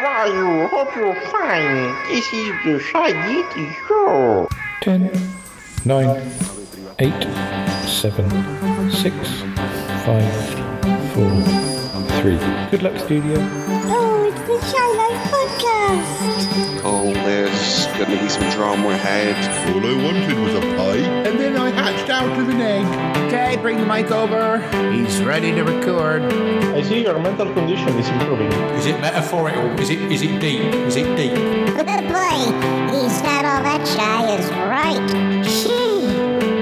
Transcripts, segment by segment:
how are you? Hope you're fine. This is the Shy Yeti Show. 10, 9, 8, 7, 6, 5, 4, 3. Good luck, studio. Oh, it's the Shy Life Podcast. Oh, there's gonna be some drama ahead. All I wanted was a pie, and then I hatched out of an egg. Okay, bring the mic over. He's ready to record. I see your mental condition is improving. Is it metaphorical? Is it is it deep? Is it deep? Boy, he's not all that shy is right. Shee.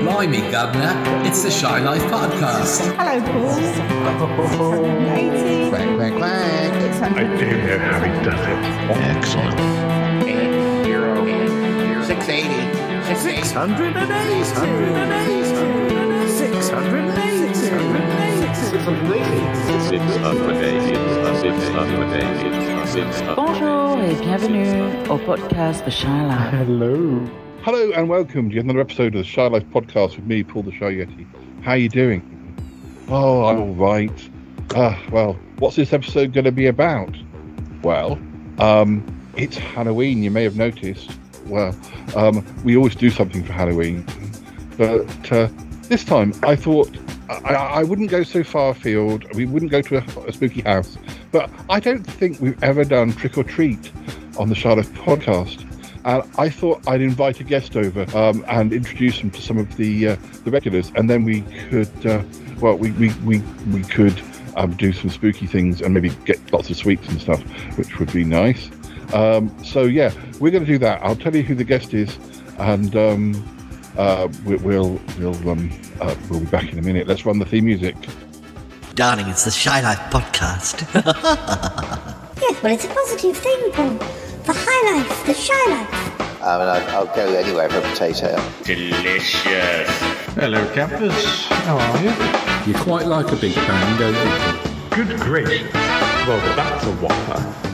Blimey, Governor, it's the Shy Life Podcast. Hello, Paul. 680. Quack, quack, quack. I don't know how he does it. Excellent. Eight, zero, eight, zero. 680. 680. 680. 680. Bonjour et bienvenue au podcast The Shy Life. Hello. Hello and welcome to yet another episode of the Shy Life Podcast with me, Paul the Shy Yeti. How are you doing? Oh, I'm all right. Ah, well, what's this episode going to be about? Well, um, it's Halloween. You may have noticed. Well, um, we always do something for Halloween, but uh, this time I thought I, I wouldn't go so far afield. We wouldn't go to a, a spooky house, but I don't think we've ever done trick or treat on the Shy Life podcast. And I thought I'd invite a guest over um, and introduce them to some of the uh, the regulars, and then we could, uh, well, we we we, we could um, do some spooky things and maybe get lots of sweets and stuff, which would be nice. Um, so yeah, we're going to do that. I'll tell you who the guest is, and um, uh, we, we'll we'll um, uh, we'll be back in a minute. Let's run the theme music. Darling, it's the Shy Life Podcast. Yes, well, it's a positive thing, Paul. The high life, the shy life. I mean, I'd, I'll go anywhere for a potato. Delicious. Hello, campers. How are you? You quite like a big bang, don't you? Good gracious. Well, that's a whopper.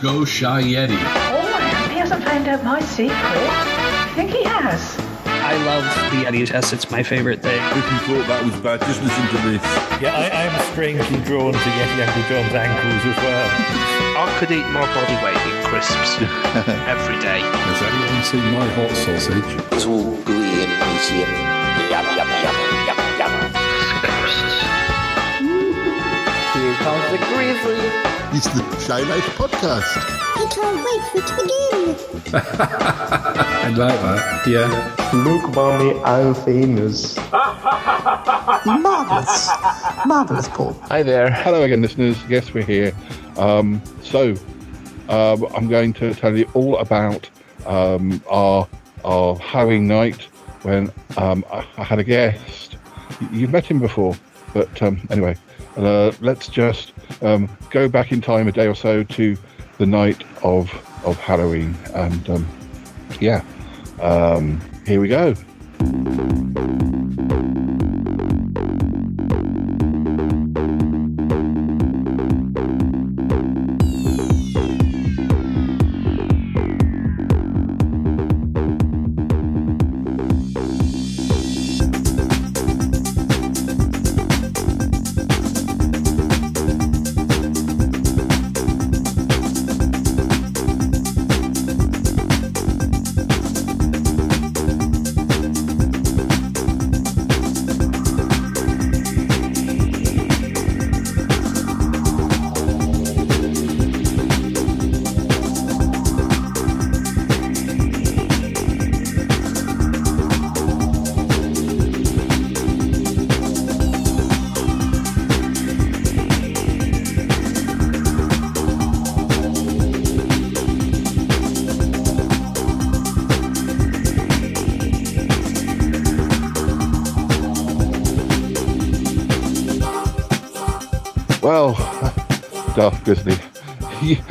Go Shy Yeti. Oh, he hasn't found out my secret. I think he has. I love the Yeti test. It's my favorite thing. If you thought that was bad, just listen to this. Yeah, I, I'm strangely drawn to Yeti Uncle John's ankles as well. I could eat my body weight in crisps every day. Has anyone seen my hot sausage? It's all gooey and meaty and yum, yum, yum, yum, yum. Here comes the grizzly. It's the Shy Life Podcast. I can't wait for it to begin. I like that. Yeah. Look, mommy, I'm famous. Marvelous. Marvelous, Paul. Hi there. Hello again, listeners. Yes, we're here. Um, so, um, I'm going to tell you all about um, our our Halloween night when um, I, I had a guest. You've met him before, but um, anyway, uh, let's just um, go back in time a day or so to the night of of Halloween, and um, yeah, um, here we go.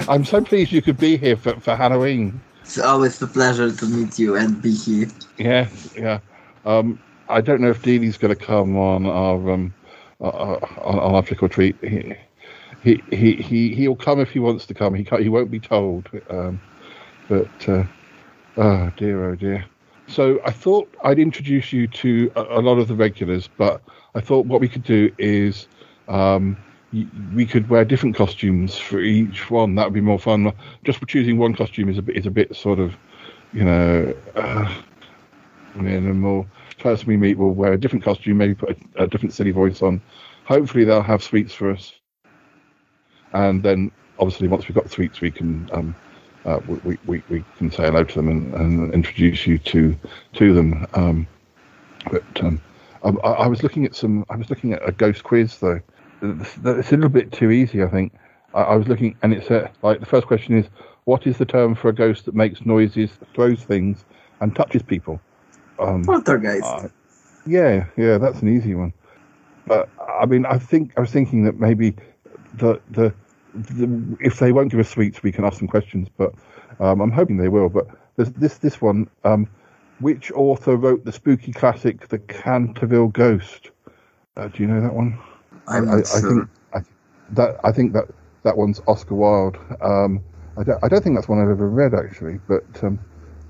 I'm so pleased you could be here for, for Halloween. It's always a pleasure to meet you and be here. Yeah, yeah. Um, I don't know if Dealey's going to come on our um, uh, on, on our trick or treat. He, he he he he'll come if he wants to come. He can't, he won't be told. Um, but uh, oh dear, oh dear. So I thought I'd introduce you to a, a lot of the regulars, but I thought what we could do is um, we could wear different costumes for each one. That would be more fun. Just choosing one costume is a bit is a bit sort of, you know, uh, the more person we meet will wear a different costume, maybe put a, a different silly voice on. Hopefully, they'll have sweets for us, and then obviously once we've got sweets, we can um, uh, we, we, we can say hello to them and, and introduce you to to them. Um, but um, I, I was looking at some. I was looking at a ghost quiz though. It's a little bit too easy, I think. I, I was looking, and it's like the first question is, what is the term for a ghost that makes noises, throws things, and touches people? Um, Poltergeist. uh, yeah, yeah, that's an easy one. But I mean, I think I was thinking that maybe the the, the if they won't give us sweets, we can ask them questions. But um, I'm hoping they will. But there's this this one. Um, which author wrote the spooky classic The Canterville Ghost? Uh, do you know that one? I'm I, I sure. think I, that I think that that one's Oscar Wilde. Um, I don't I don't think that's one I've ever read actually. But um,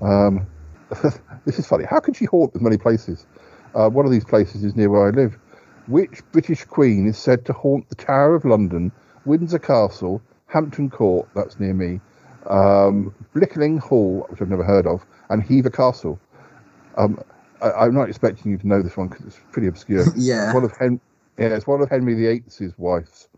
um, this is funny. How can she haunt as many places? Uh, one of these places is near where I live. Which British Queen is said to haunt the Tower of London, Windsor Castle, Hampton Court, that's near me, um, Blickling Hall, which I've never heard of, and Hever Castle? Um, I, I'm not expecting you to know this one because it's pretty obscure. Yeah. One of Hen- yeah, it's one of Henry VIII's wives.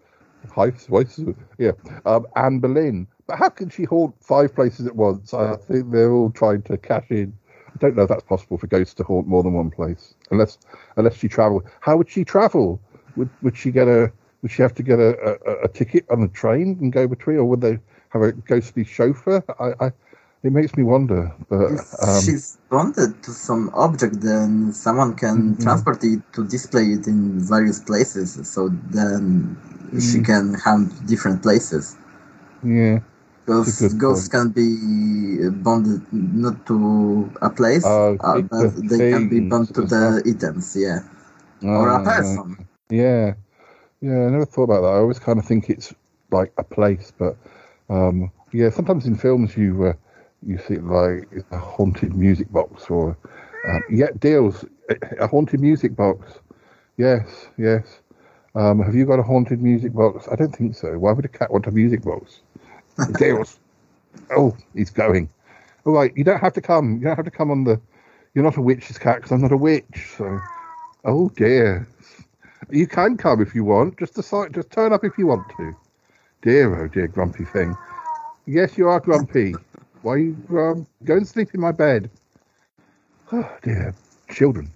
Wives, wives, yeah. Um, Anne Boleyn. But how can she haunt five places at once? I think they're all trying to cash in. I don't know if that's possible for ghosts to haunt more than one place, unless unless she travel. How would she travel? Would would she get a? Would she have to get a, a, a ticket on a train and go between, or would they have a ghostly chauffeur? I, I it makes me wonder. But If um, she's bonded to some object, then someone can Mhm. transport it to display it in various places. So then she Mm. can hunt different places. yeah, Because That's a good ghosts can be bonded not to a place, Oh, uh, to but they can be bonded to the items, yeah. or Ah, a person. Yeah, yeah. I never thought about that. I always kind of think it's like a place, but um, yeah. Sometimes in films you uh, you see like it's a haunted music box or um, yeah, deals a haunted music box. Yes, yes. Um, have you got a haunted music box? I don't think so. Why would a cat want a music box? deals. Oh, he's going. All right, you don't have to come. You don't have to come on the. You're not a witch's cat because I'm not a witch. So, oh dear. You can come if you want. Just decide. Just turn up if you want to. Dear, oh dear, grumpy thing. Yes, you are grumpy. Why you um, go and sleep in my bed? Oh dear, children.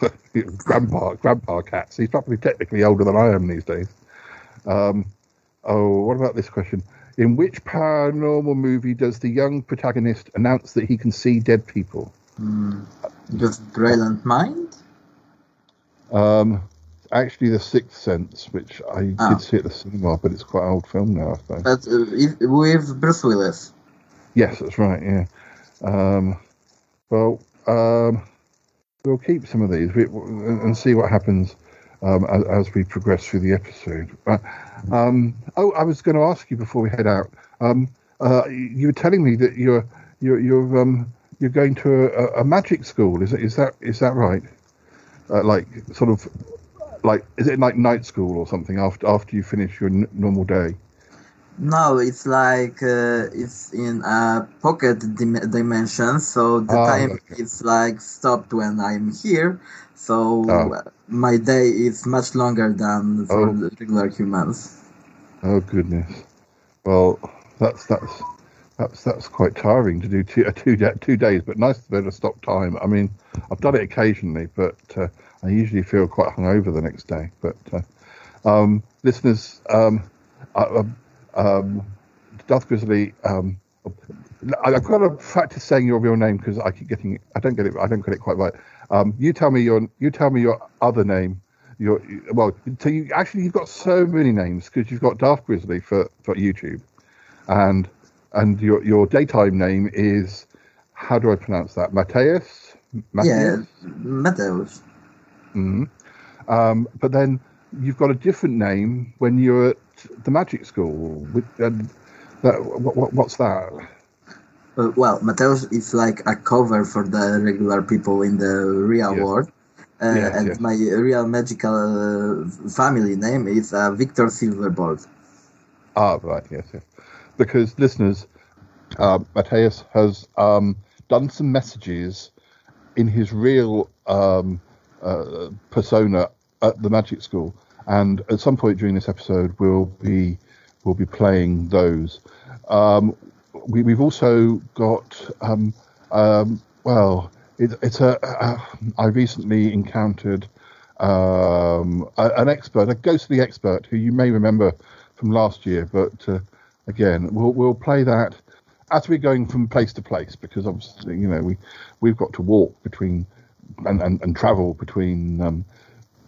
grandpa, grandpa cats. He's probably technically older than I am these days. Um, oh, what about this question? In which paranormal movie does the young protagonist announce that he can see dead people? Hmm. Just Brilliant Mind? Um, actually, The Sixth Sense, which I Ah. did see at the cinema, but it's quite an old film now, I suppose. But uh, with Bruce Willis. Yes, that's right. Yeah. Um, well, um, we'll keep some of these and and see what happens um, as, as we progress through the episode. Uh, um, oh, I was going to ask you before we head out. Um, uh, you were telling me that you're you're you're um, you're going to a, a magic school. Is it is that is that right? Uh, like sort of like is it like night school or something after after you finish your n- normal day? No, it's like uh, it's in a pocket dim- dimension, so the Ah, time okay. is like stopped when I'm here. So Oh. my day is much longer than for Oh. regular humans. Oh goodness. Well, that's that's that's that's quite tiring to do two uh, two da- two days, but nice to be able to stop time. I mean, I've done it occasionally, but uh, I usually feel quite hungover the next day. But uh, um, listeners, um, uh, um, um, Darth Grizzly, um, I- I've got to practice saying your real name because I keep getting I don't get it I don't get it quite right. Um, you tell me your you tell me your other name. Your well, so you actually you've got so many names because you've got Darth Grizzly for, for YouTube, and and your your daytime name is how do I pronounce that? Mateusz. Yeah, Mateusz. hmm Um, but then you've got a different name when you're the magic school. With, and that, what, what, what's that? Uh, well, Mateusz is like a cover for the regular people in the real world, Uh, and my real magical uh, family name is uh, Victor Silverbolt. Ah, right, yes, yes. Because listeners, uh, Mateusz has um, done some messages in his real um, uh, persona at the Magic School, and at some point during this episode, we'll be we'll be playing those. Um, we, we've also got um, um, well, it, it's a, a I recently encountered um, a, an expert, a ghostly expert who you may remember from last year, but uh, again, we'll we'll play that as we're going from place to place because obviously you know we we've got to walk between and, and, and travel between um,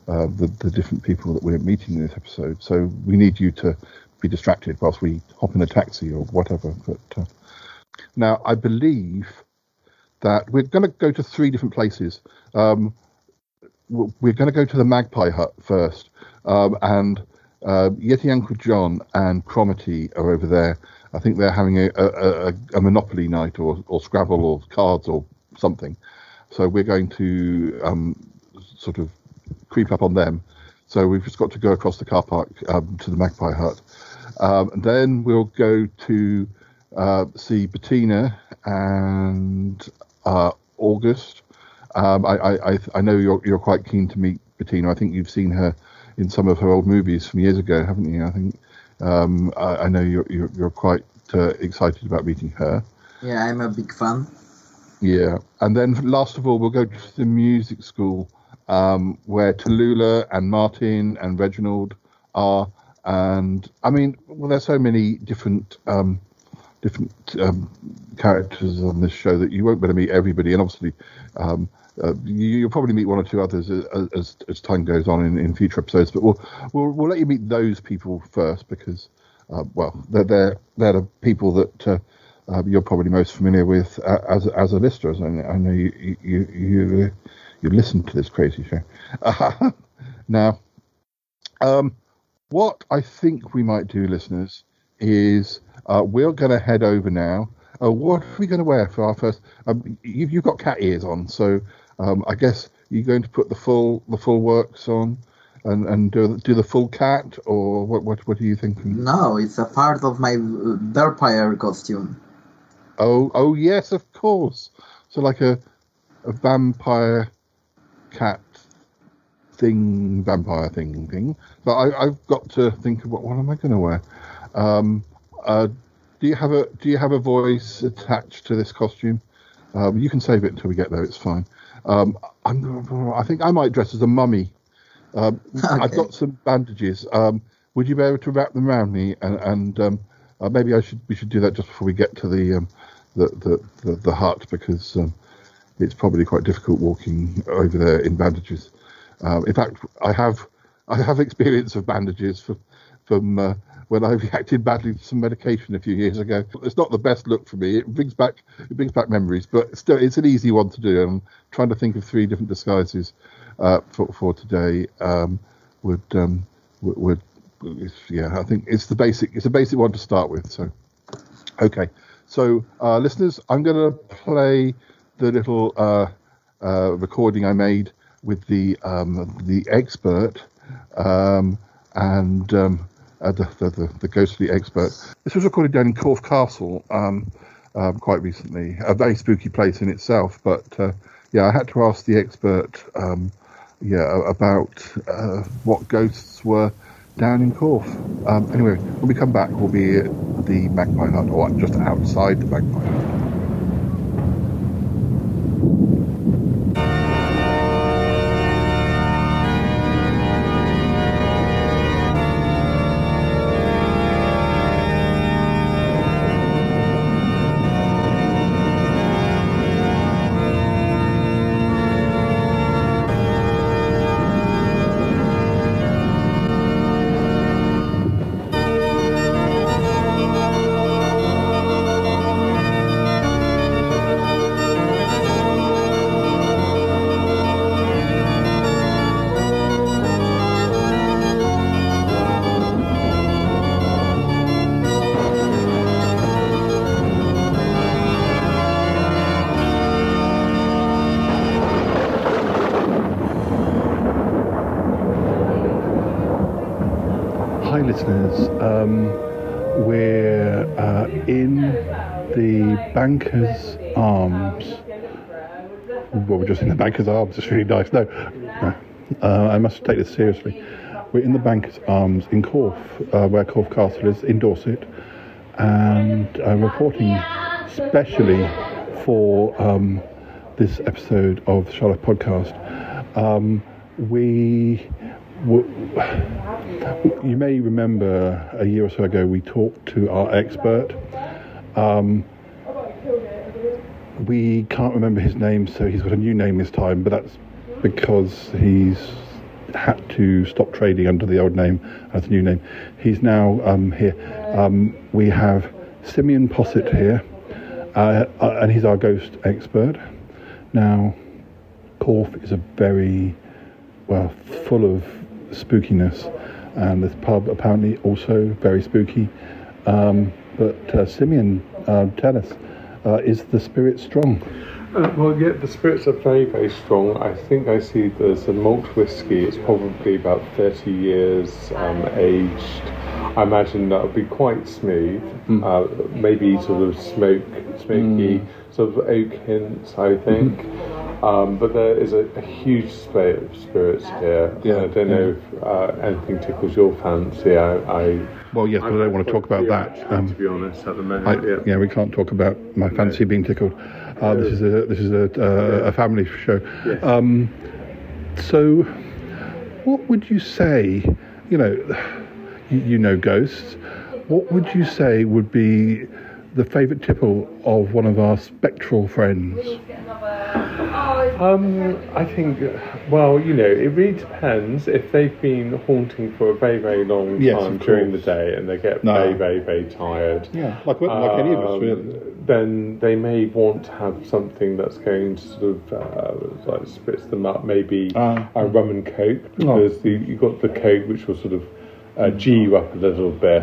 uh, the the different people that we're meeting in this episode. So we need you to be distracted whilst we hop in a taxi or whatever. But uh, now I believe that we're going to go to three different places. Um, we're going to go to the Magpie Hut first, um, and uh, Yeti Uncle John and Cromitty are over there. I think they're having a, a, a, a Monopoly night or, or Scrabble or cards or something. So we're going to um, sort of creep up on them. So we've just got to go across the car park um, to the Magpie Hut. Um, and then we'll go to uh, see Bettina and uh, August. Um, I, I, I- know you're, you're quite keen to meet Bettina. I think you've seen her in some of her old movies from years ago, haven't you? I think um, I, I know you're, you're, you're quite uh, excited about meeting her. Yeah, I'm a big fan. Yeah, and then last of all, we'll go to the music school um, where Tallulah and Martin and Reginald are, and I mean, well, there's so many different um, different um, characters on this show that you won't be able to meet everybody, and obviously, um, uh, you, you'll probably meet one or two others as, as, as time goes on in, in future episodes. But we'll, we'll we'll let you meet those people first because, uh, well, they're they're they're the people that. Uh, uh, you're probably most familiar with uh, as as a listener. I know, I know you you you you, listen to this crazy show. now, um, what I think we might do, listeners, is uh, we're going to head over now. Uh, what are we going to wear for our first? Um, you, you've got cat ears on, so um, I guess you're going to put the full the full works on. And, and do, do the full cat, or what? What? What are you thinking? No, it's a part of my vampire costume. Oh, oh yes, of course. So like a a vampire cat thing, vampire thing thing. But I, I've got to think of what what am I going to wear? Um, uh, do you have a do you have a voice attached to this costume? Um, you can save it until we get there. It's fine. Um, I'm, I think I might dress as a mummy. Um, I've got some bandages. Um, would you be able to wrap them around me? And, and um, uh, maybe I should we should do that just before we get to the um, the, the, the the hut because um, it's probably quite difficult walking over there in bandages. Um, in fact, I have I have experience of bandages from from uh, when I reacted badly to some medication a few years ago. It's not the best look for me. It brings back it brings back memories, but still, it's an easy one to do. I'm trying to think of three different disguises uh, for for today. Um, would um, would, would yeah, I think it's the basic. It's a basic one to start with. So, okay. So, uh, listeners, I'm going to play the little uh, uh, recording I made with the um, the expert um, and um, uh, the, the, the ghostly expert. This was recorded down in Corfe Castle um, um, quite recently. A very spooky place in itself, but uh, yeah, I had to ask the expert. Um, yeah, about uh, what ghosts were down in Corfe. Um, anyway, when we come back, we'll be at the Magpie Hut, or just outside the Magpie Hut. Banker's Arms. It's really nice. No, no. Uh, I must take this seriously. We're in the Banker's Arms in Corfe, uh, where Corfe Castle is, in Dorset, and I'm reporting specially for um, this episode of the Shy Life Podcast. Um, we you may remember a year or so ago we talked to our expert. Um, we can't remember his name, so he's got a new name this time, but that's because he's had to stop trading under the old name as a new name. He's now um, here. Um, we have Simeon Posset here, uh, uh, and he's our ghost expert. Now, Corfe is a very well full of spookiness, and this pub apparently also very spooky. Um, but uh, Simeon, uh, tell us, uh, is the spirit strong? Uh, well, yeah, the spirits are very, very strong. I think I see there's a malt whiskey. It's probably about 30 years um, aged. I imagine that would be quite smooth, Hmm. uh, maybe sort of smoke, smoky, sort of oak hints, I think. Um, but there is a, a huge display of spirits here. Yeah, I don't yeah. know if uh, anything tickles your fancy. I, I Well, yes, but I don't want to talk about that. Um, to be honest, at the I, yeah. yeah, we can't talk about my fancy being tickled. Uh, this is a this is a, uh, a family show. Yes. Um, so, what would you say? You know, you, you know ghosts. What would you say would be the favourite tipple of one of our spectral friends? Um, I think, well, you know, it really depends. If they've been haunting for a very, very long Yes, time of during the course. day and they get No. very, very, very tired, Yeah, like like any of us, um, really. then they may want to have something that's going to sort of uh, like spritz them up. Maybe Ah. a rum and coke Oh. because the, you got the coke which will sort of uh, G you up a little bit.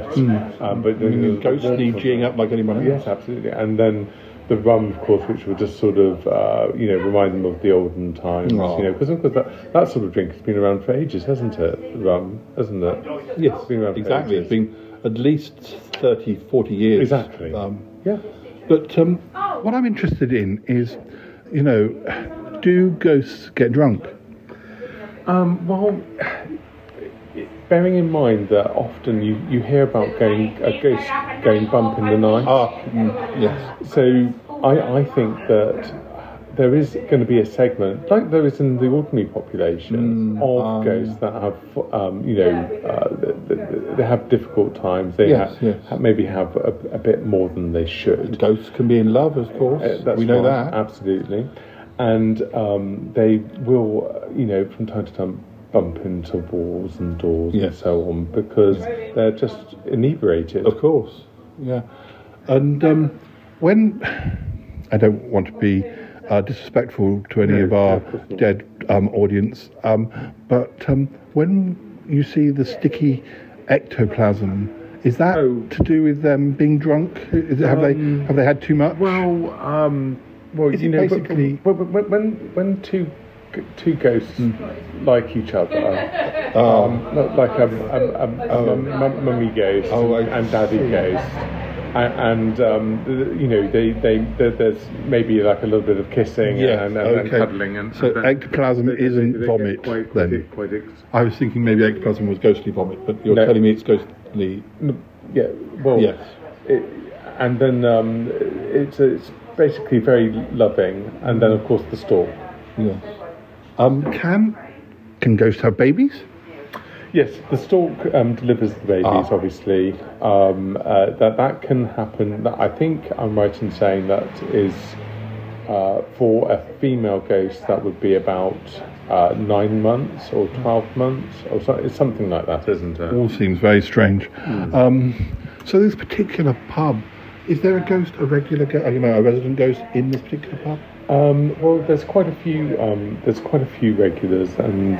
Um, but then Mm. there's the Ghosts need G'ing up like anyone else. Yes, absolutely. And then the rum, of course, which will just sort of, uh, you know, remind them of the olden times. Oh. You know, because of course that, that sort of drink has been around for ages, hasn't it? Rum, hasn't it? Yes, It's been around for exactly. ages. It's been at least 30, 40 years. Exactly. Um, Yeah. But um, what I'm interested in is, you know, do ghosts get drunk? Um, well, bearing in mind that often you, you hear about going a ghost going bump in the night. Ah, mm, yes. So I, I think that there is going to be a segment, like there is in the ordinary population, of um, ghosts that have, um, you know, uh, th- th- they have difficult times. They Yes, ha- yes. maybe have a, a bit more than they should. Ghosts can be in love, of course. Uh, that's we know right, that. absolutely, and um, they will, you know, from time to time bump into walls and doors and so on because they're just inebriated. Of course, yeah. And um, when I don't want to be uh, disrespectful to any No, of our no, of course not. dead um, audience, um, but um, when you see the sticky ectoplasm, is that Oh. to do with them being drunk? Is it, have they have they had too much? Well, um, well, Is you know, basically- but- but when when when two g- two ghosts like each other, Oh. um, not like a, a, a, a mum- mum- mummy ghost Oh, I and daddy ghost. a- And um, you know, they, they, there- there's maybe like a little bit of kissing Yeah, and, and, and cuddling, and So and then ectoplasm they- they- isn't they get vomit, Quite, then? quite, quite ex- I was thinking maybe ectoplasm was ghostly vomit, but you're No. telling me it's ghostly. Yeah, well, Yes. it, and then um, it's it's basically very loving, and then of course the stork. Yes. Um, can can ghosts have babies? Yes, the stork um, delivers the babies. Ah. Obviously, um, uh, that that can happen. I think I'm right in saying that is uh, for a female ghost that would be about uh, nine months or twelve months or so, it's something like that, isn't it? All seems very strange. Hmm. Um, so this particular pub, is there a ghost, a regular, go- you know, a resident ghost in this particular pub? Um, well, there's quite a few. Um, there's quite a few regulars, and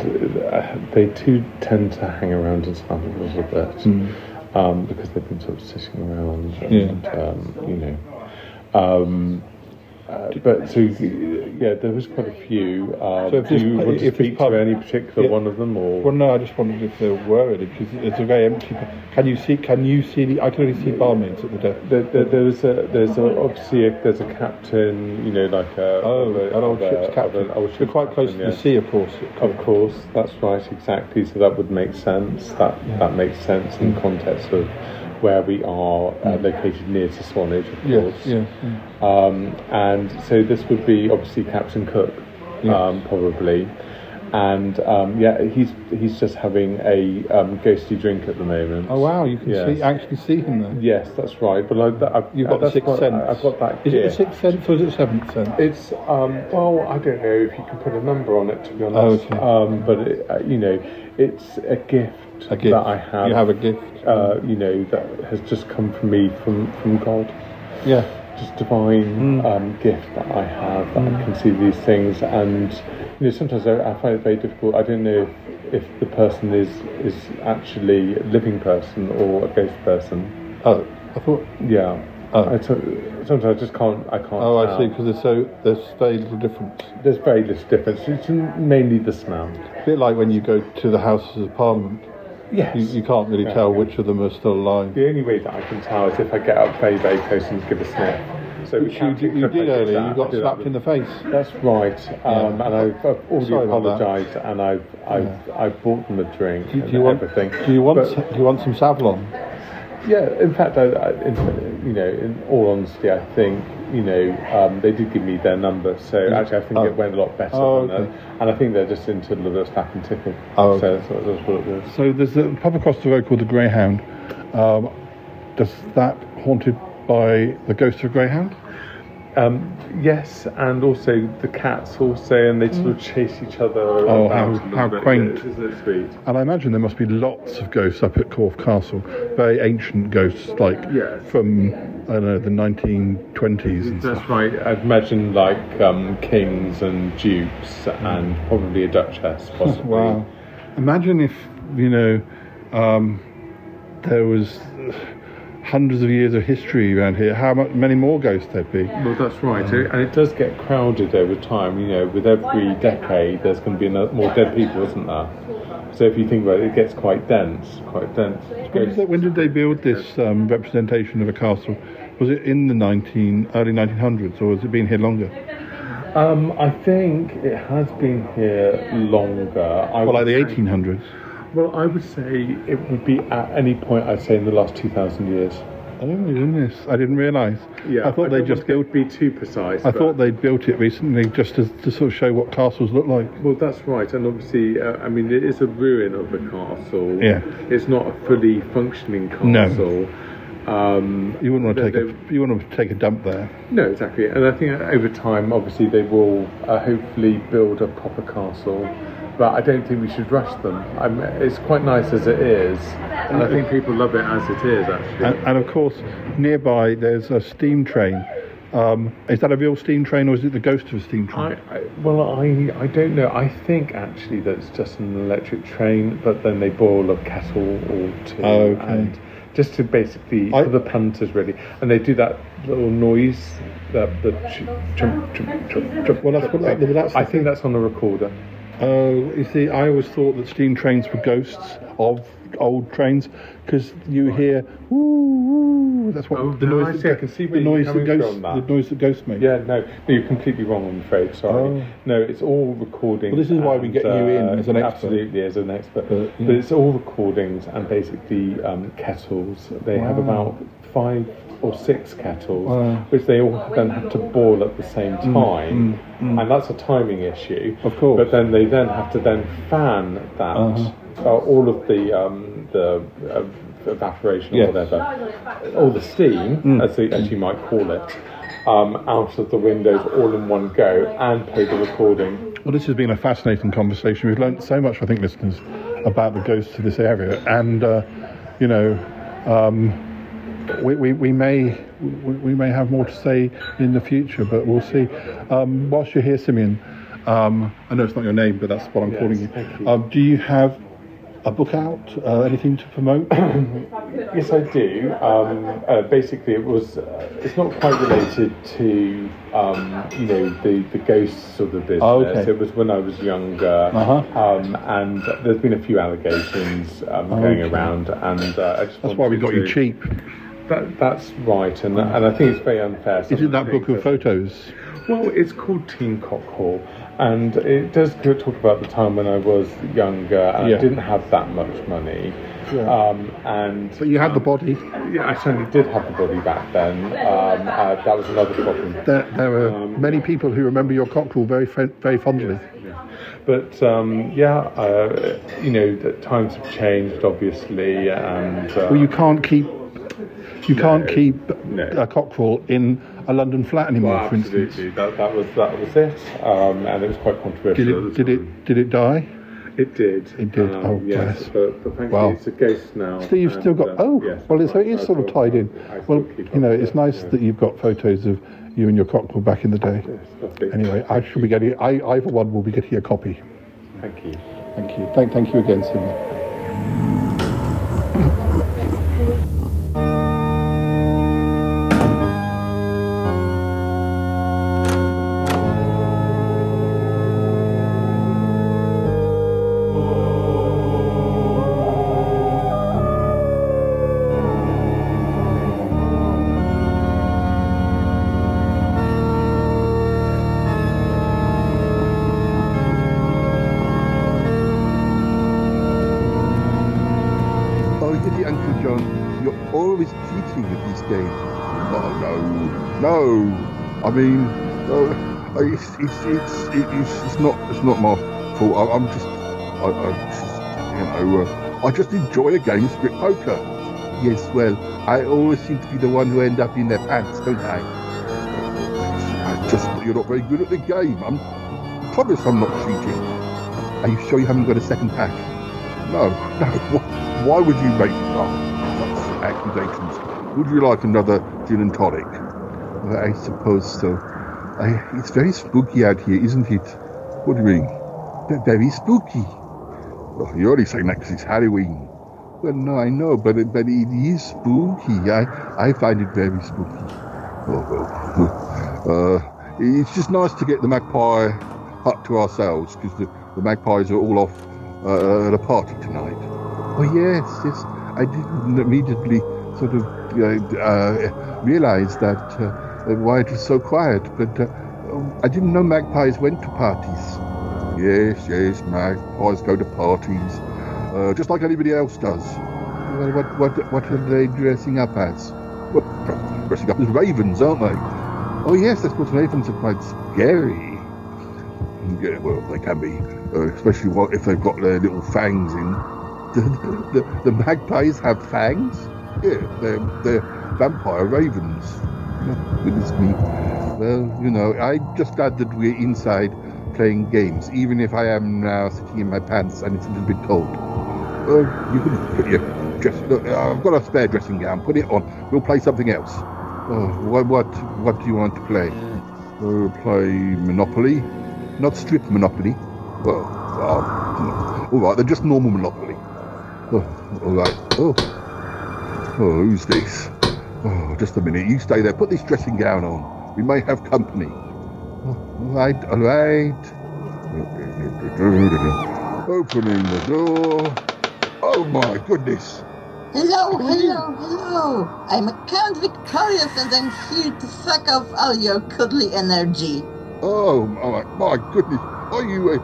uh, they too tend to hang around and stuff a little bit Hmm. um, because they've been sort of sitting around, and um, you know. Uh, but so yeah, there was quite a few. Uh, So if do you want to speak pub- to any particular Yeah. one of them, or Well, no, I just wondered if there were any because it's a very empty. Can you see? Can you see? The, I can only see barmaids at the desk. there, there, there's a there's a, obviously a, there's a captain, you know, like a Oh, a- an old a- ship's captain. an old They're quite close to captain, the yeah. sea, of course. Of course, that's right, exactly. So that would make sense. That that makes sense in context of where we are uh, located near to Swanage, of Yes, course. yes, Um, and so this would be obviously Captain Cook, Yes. um, probably. And um, yeah, he's he's just having a um, ghostly drink at the moment. Oh wow, you can Yes. see actually see him there. Yes, that's right. But I, that, I've, You've got the sixth sense. I've got that. Is it the sixth sense or is it seventh sense? It's um, well, I don't know if you can put a number on it to be honest. Oh, okay. Um, but it, uh, you know, it's a gift, A gift. that I have. You have a gift. Uh, you know, that has just come from me from from God. Yeah. Just divine Mm. um, gift that I have that I can see these things, and you know, sometimes I, I find it very difficult. I don't know if, if the person is is actually a living person or a ghost person. Oh, I thought. Yeah. Oh. I t- sometimes I just can't. I can't. Oh, I tell. see. Because there's so there's very little difference. There's very little difference. It's mainly the smell. A bit like when you go to the Houses of Parliament. Yes. You, you can't really Yeah. tell which of them are still alive. The only way that I can tell is if I get up very, very close and give a sniff. So Which you, did- you did earlier. You got slapped in the face. That's right, um, and I've, I've already Sorry about that. apologised, and I've I've I've bought them a drink Do, and do you want? everything. Do you want? But- do you want some Savlon? Yeah, in fact, I, I, in, you know, in all honesty, I think you know um, they did give me their number, so actually I think Oh. it went a lot better. Oh, than okay. And I think they're just into a little of and tickle. Oh, so okay. that's, that's what it was. So there's a pub across the road called the Greyhound. Um, does that haunted by the ghost of a greyhound? Um, yes, and also the cats also, and they sort of chase each other. Oh, how- how bit. quaint. Yeah, Isn't it sweet? And I imagine there must be lots of ghosts up at Corfe Castle, very ancient ghosts, like Yes. from I don't know the 1920s and That's stuff. right. I'd imagine like um, kings and dukes, and probably a duchess, possibly. Wow! Imagine if you know um, there was hundreds of years of history around here. How much, many more ghosts there'd be? Well, that's right, and it does get crowded over time. You know, with every decade, there's going to be ano- more dead people, isn't there? So if you think about it, it gets quite dense, quite dense. When did, they, when did they build this um, representation of a castle? Was it in the 19 early 1900s, or has it been here longer? Um, I think it has been here longer. I Well, like would the say- 1800s. Well, I would say it would be at any point. I'd say in the last two thousand years. Oh my goodness! I didn't realise. Yeah, I thought they just to be too precise. I but- thought they built it recently just to, to sort of show what castles look like. Well, that's right, and obviously, uh, I mean, it is a ruin of a castle. Yeah. it's not a fully functioning No. castle. Um, You wouldn't want to they- take a you want to take a dump there. No, exactly, and I think over time, obviously, they will uh, hopefully build a proper castle. But I don't think we should rush them. I'm, it's quite nice as it is, and I think people love it as it is. Actually, And, and of course, nearby there's a steam train. Um, is that a real steam train, or is it the ghost of a steam train? I, I, well, I, I don't know. I think actually that it's just an electric train, but then they boil a kettle or two, Oh, okay. and just to basically for the punters really, and they do that little noise, that the ch-. Well, that's what that- that's I think that's on the recorder. Oh, you see, I always thought that steam trains were ghosts of old trains because you hear woo woo. That's what Oh, the no, noise. I that I can see the noise that ghosts. that. The noise that ghosts make. Yeah, no, no, you're completely wrong. I'm afraid. Sorry. Oh. No, it's all recording. Well, this is why we get you in uh, as an expert. Absolutely, as an expert. But, yeah. But it's all recordings and basically um, kettles. They have about five or six kettles, Wow. which they all then have to boil at the same Mm, time, mm, mm. and that's a timing issue. Of course. But then they then have to then fan that Uh-huh. uh, all of the um, the uh, evaporation Yes. or whatever, all the steam, Mm. as, they, as you might call it, um, out of the windows all in one go and play the recording. Well, this has been a fascinating conversation. We've learned so much, I think, listeners, about the ghosts of this area, and uh, you know, um, we, we, we may we, we may have more to say in the future, but we'll see. Um, whilst you're here, Simeon, um, I know it's not your name, but that's what I'm Yes, calling you. you. Um, do you have a book out? Uh, anything to promote? yes, I do. Um, uh, basically, it was. Uh, it's not quite related to um, you know the the ghosts of the business. Oh, okay. It was when I was younger, Uh-huh. um, and there's been a few allegations um, going Okay. around, and uh, That's why we got you cheap. That, that's right, and and I think it's very unfair. Is it that book of photos? well, it's called Teen Cock Hall, and it does talk about the time when I was younger and Yeah. I didn't have that much money. Yeah. Um, and But you had the body. yeah, I certainly did have the body back then. Um, uh, that was another problem. There, there are many people who remember your cockerel very, very fondly. But um, yeah, uh, you know, the times have changed, obviously, and uh, Well, you can't keep you can't keep no. a cockerel in a London flat anymore, well, for instance. absolutely, that, that was that was it, um, and it was quite controversial. Did it did it did it die? It did. It did. Um, oh, yes, bless. but, but thankfully it's a ghost now. So you've still got. uh, oh, yes, well, it's, so it is I sort of tied in. Well, you know, it's nice yeah. that you've got photos of you and your cockerel back in the day. lovely. Anyway, I shall be getting. I, I for one will be getting a copy. Thank you. Thank you. Thank, thank you again, Sylvia. It's, it's, it's, it's, not, it's not my fault. I, I'm just, I, I just, you know, uh, I just enjoy a game of strip poker. Yes, well, I always seem to be the one who end up in their pants, don't I? I just, you're not very good at the game. I'm, promise I'm not cheating. Are you sure you haven't got a second pack? No, no. Wh- Why would you make such accusations? Would you like another gin and tonic? I suppose so. I, it's very spooky out here, isn't it? What do you mean? They're very spooky. Well, you're only saying that because it's Halloween. Well, no, I know, but it, but it is spooky. I, I find it very spooky. Oh, well. Uh, it's just nice to get the magpie hut to ourselves because the, the magpies are all off uh, at a party tonight. Oh yes, yes. I didn't immediately sort of uh, uh, realize that uh, why it was so quiet, but uh, I didn't know magpies went to parties. Yes, yes, magpies go to parties, uh, just like anybody else does. Well, what, what, what are they dressing up as? Well, dressing up as ravens, aren't they? Oh yes, I suppose ravens are quite scary. Yeah, well, they can be, uh, especially what, if they've got their little fangs in. The, the, the magpies have fangs? Yeah, they're, they're vampire ravens. Oh. Well, you know, I'm just glad that we're inside playing games, even if I am now sitting in my pants and it's a little bit cold. Well, you can put your dress. Look, I've got a spare dressing gown. Put it on. We'll play something else. Oh, what, what, what do you want to play? We'll play Monopoly, not strip Monopoly. Well, uh, all right, they're just normal Monopoly. Oh, all right. Oh, oh, who's this? Oh, just a minute. You stay there. Put this dressing gown on. We may have company. All right, all right. Opening the door. Oh my goodness. Hello, hello, hello. I'm Count Victorious and I'm here to suck off all your cuddly energy. Oh my, my goodness. Are you a,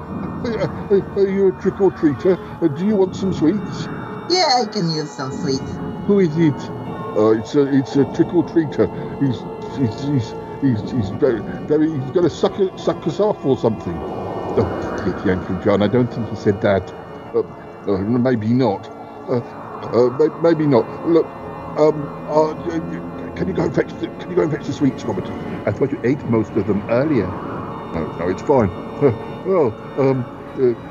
are, are you a trick or treater? Do you want some sweets? Yeah, I can use some sweets. Who is it? Uh, it's a it's a trick or treater. He's he's he's he's, he's very, very he's going to suck suck us off or something. Oh, Yeti Uncle John, I don't think he said that. Uh, uh, maybe not. Uh, uh, maybe not. Look, um, uh, can you go and fetch the, can you go and fetch the sweets, Robert? I thought you ate most of them earlier. No, no, it's fine. Well, um,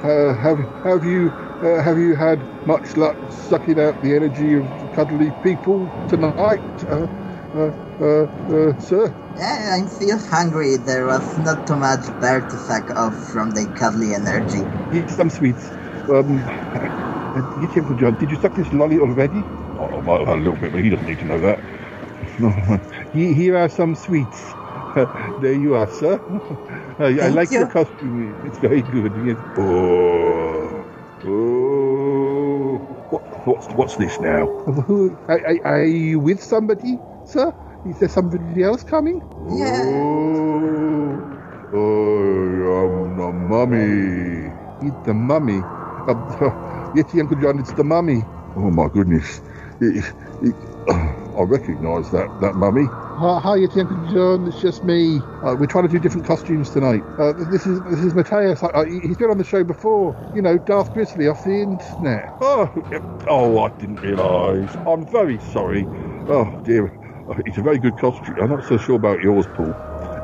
have have you uh, have you had much luck sucking out the energy of cuddly people tonight, uh, uh, uh, uh, sir? Yeah, I'm still hungry. There was not too much there to suck off from the cuddly energy. Eat some sweets. Um, uh, yes, Uncle John, did you suck this lolly already? Oh, well, a little bit, but he doesn't need to know that. No, here are some sweets. there you are, sir. I Thank like you. your costume. It's very good. Yes. Oh, oh. What, what's what's this now? Who, are, are- you with somebody, sir? Is there somebody else coming? Yeah. Oh, oh, the mummy. It's the mummy. Uh, yes, Uncle John, it's the mummy. Oh my goodness. It, it, I recognise that, that mummy. Hi, it's Uncle John. It's just me. Uh, we're trying to do different costumes tonight. Uh, this is this is Mateusz. He's been on the show before. You know, Darth Grizzly off the internet. Oh, oh, I didn't realise. I'm very sorry. Oh dear. It's a very good costume. I'm not so sure about yours, Paul.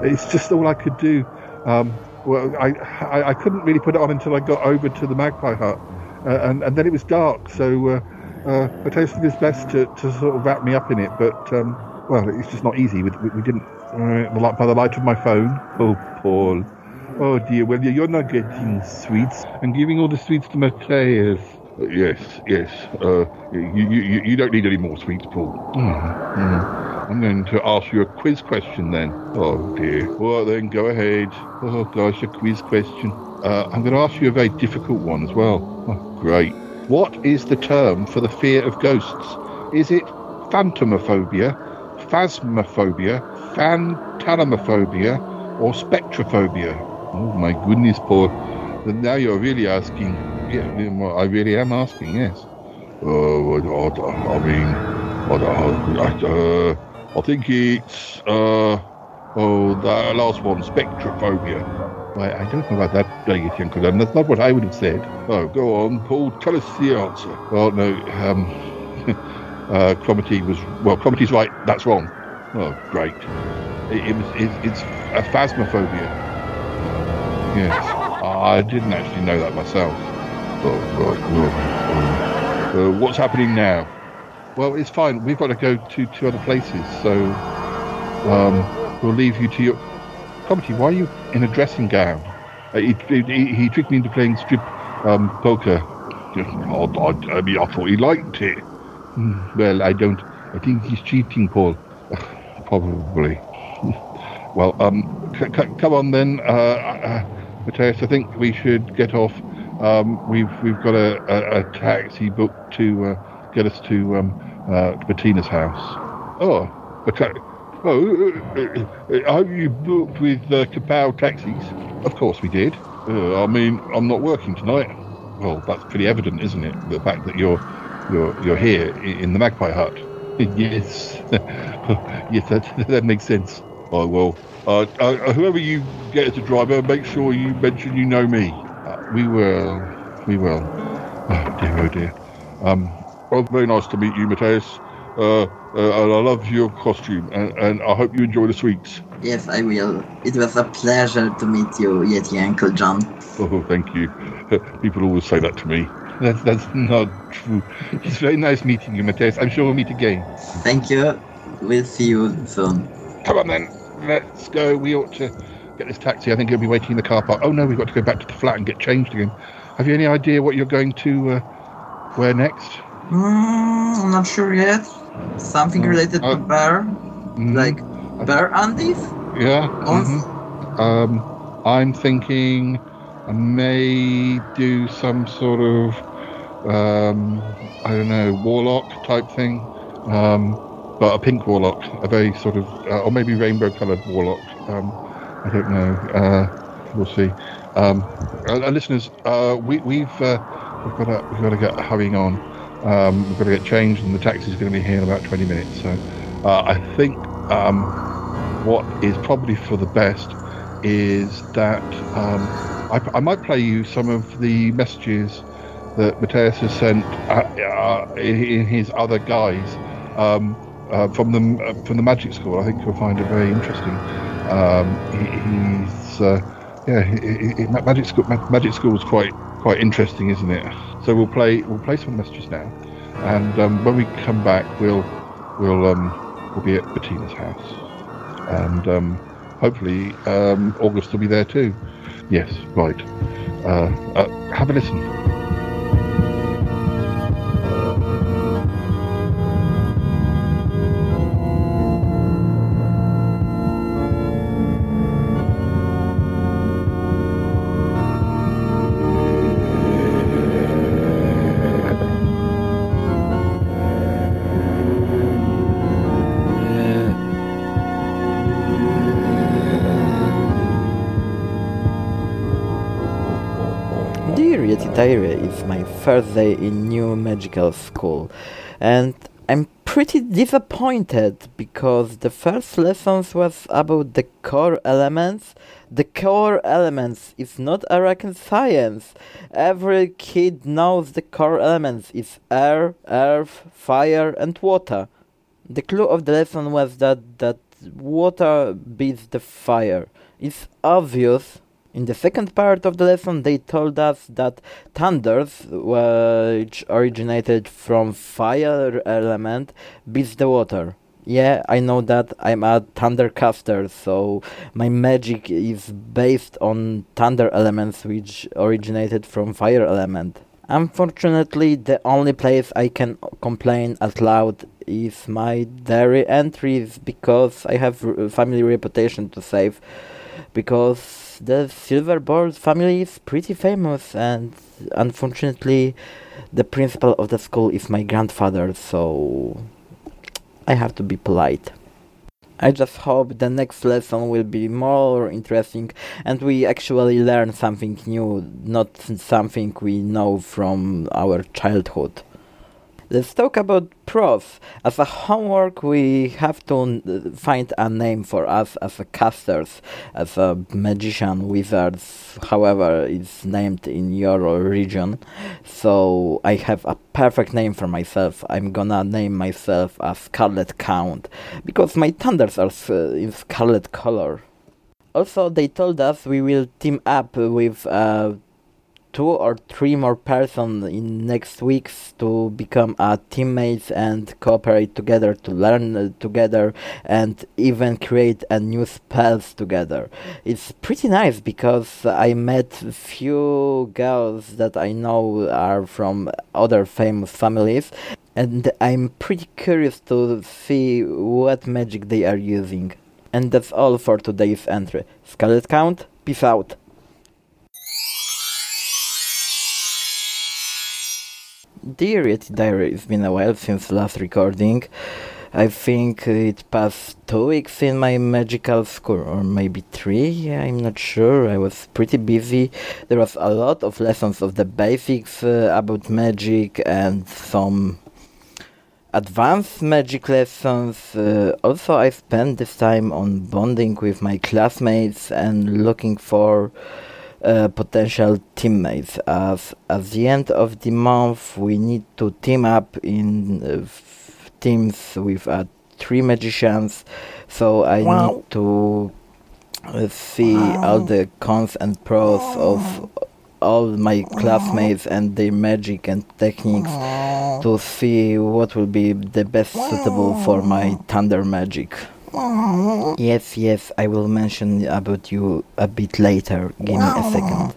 It's just all I could do. Um, well, I, I I couldn't really put it on until I got over to the Magpie Hut, uh, and and then it was dark. So uh, uh, Mateusz did his best to, to sort of wrap me up in it, but um, well, it's just not easy. We, we, we didn't uh, by the light of my phone. Oh, Paul. Oh dear. Well, you're not getting sweets. I'm giving all the sweets to Mateusz. Yes, yes. Uh, you, you, you you don't need any more sweets, Paul. Mm, I'm going to ask you a quiz question then. Oh dear. Well then, go ahead. Oh gosh, a quiz question. Uh, I'm going to ask you a very difficult one as well. Oh, great. What is the term for the fear of ghosts? Is it phantomophobia, phasmophobia, phantasmophobia, or spectrophobia? Oh my goodness, Paul. Now you're really asking. Yeah, I really am asking. Yes. Uh, I, mean, I, I, uh, I think it's uh, oh the last one, spectrophobia. I, don't know about that, Dan. That's not what I would have said. Oh, go on, Paul. Tell us the answer. Well, no. Um, uh, Cromitty was well. Cromitty's right. That's wrong. Oh, great. It, it was. It, it's a phasmophobia. Yes. I didn't actually know that myself. Oh, right. Well, um, uh, what's happening now? Well, it's fine. We've got to go to two other places, so um, we'll leave you to your. Cromitty, why are you in a dressing gown? Uh, he, he, he tricked me into playing strip um, poker. I, I, I mean, I thought he liked it. Well, I don't. I think he's cheating, Paul. Probably. Well, um, c- c- come on then, uh, uh, Mateusz. I think we should get off. Um, we've we've got a, a, a taxi booked to uh, get us to um, uh, Bettina's house. Oh, ta- oh, uh, uh, uh, have you booked with uh, Kapow Taxis? Of course we did. I mean, I'm not working tonight. Well, that's pretty evident, isn't it? The fact that you're you're you're here in the Magpie Hut. yes, yes, that that makes sense. Oh well, uh, uh, whoever you get as a driver, make sure you mention you know me. Uh, we will, we will. Oh dear, oh dear. Um, well, very nice to meet you, Mateusz. Uh, uh, I love your costume, and, and I hope you enjoy the sweets. Yes, I will. It was a pleasure to meet you, Yeti Uncle John. Oh, thank you. People always say that to me. That's, that's not true. It's very nice meeting you, Mateusz. I'm sure we'll meet again. Thank you. We'll see you soon. Come on then, let's go. We ought to get this taxi. I think it'll be waiting in the car park. Oh no, we've got to go back to the flat and get changed again. Have you any idea what you're going to uh, wear next? Mm, I'm not sure yet. Something related to bear, like bear undies. Yeah. mhm. Um, I'm thinking I may do some sort of um, I don't know warlock type thing, um, but a pink warlock, a very sort of uh, or maybe rainbow coloured warlock. Um, I don't know. Uh, we'll see. Um, uh, uh, listeners, uh, we, we've uh, we've got to we've got to get hurrying on. Um, we've got to get changed, and the taxi's going to be here in about 20 minutes. So I think um, what is probably for the best is that um, I, I might play you some of the messages that Mateusz has sent uh, uh, in, his other guise um, uh, from the uh, from the magic school. I think you'll find it very interesting. Um, he, he's uh, yeah, he, he- magic school. Magic school is quite quite interesting, isn't it? So we'll play we'll play some messages now, and um, when we come back, we'll we'll um, we'll be at Bettina's house, and um, hopefully um, August will be there too. Yes, right. Uh, uh, have a listen. First day in new magical school, and I'm pretty disappointed because the first lessons was about the core elements. The core elements is not a rocket science. Every kid knows the core elements is air, earth, fire, and water. The clue of the lesson was that that water beats the fire. It's obvious. In the second part of the lesson, they told us that thunders, which originated from fire element, beats the water. Yeah, I know that I'm a thundercaster, so my magic is based on thunder elements which originated from fire element. Unfortunately, the only place I can complain out loud is my diary entries because I have family reputation to save because the Silverboard family is pretty famous and unfortunately the principal of the school is my grandfather so I have to be polite. I just hope the next lesson will be more interesting and we actually learn something new, not something we know from our childhood. Let's talk about pros. As a homework, we have to n- find a name for us as a casters, as a magician, wizards, however it's named in your region. So I have a perfect name for myself. I'm gonna name myself as Scarlet Count because my thunders are s- in scarlet color. Also, they told us we will team up with uh, two or three more person in next weeks to become uh, teammates and cooperate together to learn uh, together and even create a new spells together. It's pretty nice because I met few girls that I know are from other famous families and I'm pretty curious to see what magic they are using. And that's all for today's entry. Scarlet Count, peace out. Dear Yeti Diary, it's been a while since last recording. I think it passed two weeks in my magical school, or maybe three, I'm not sure. I was pretty busy. There was a lot of lessons of the basics uh, about magic and some advanced magic lessons. Uh, also, I spent this time on bonding with my classmates and looking for uh, potential teammates. As at the end of the month, we need to team up in uh, teams with uh, three magicians. So I Wow. need to uh, see all the cons and pros of all my classmates and their magic and techniques to see what will be the best suitable for my thunder magic. Yes, yes, I will mention about you a bit later. Give me a second.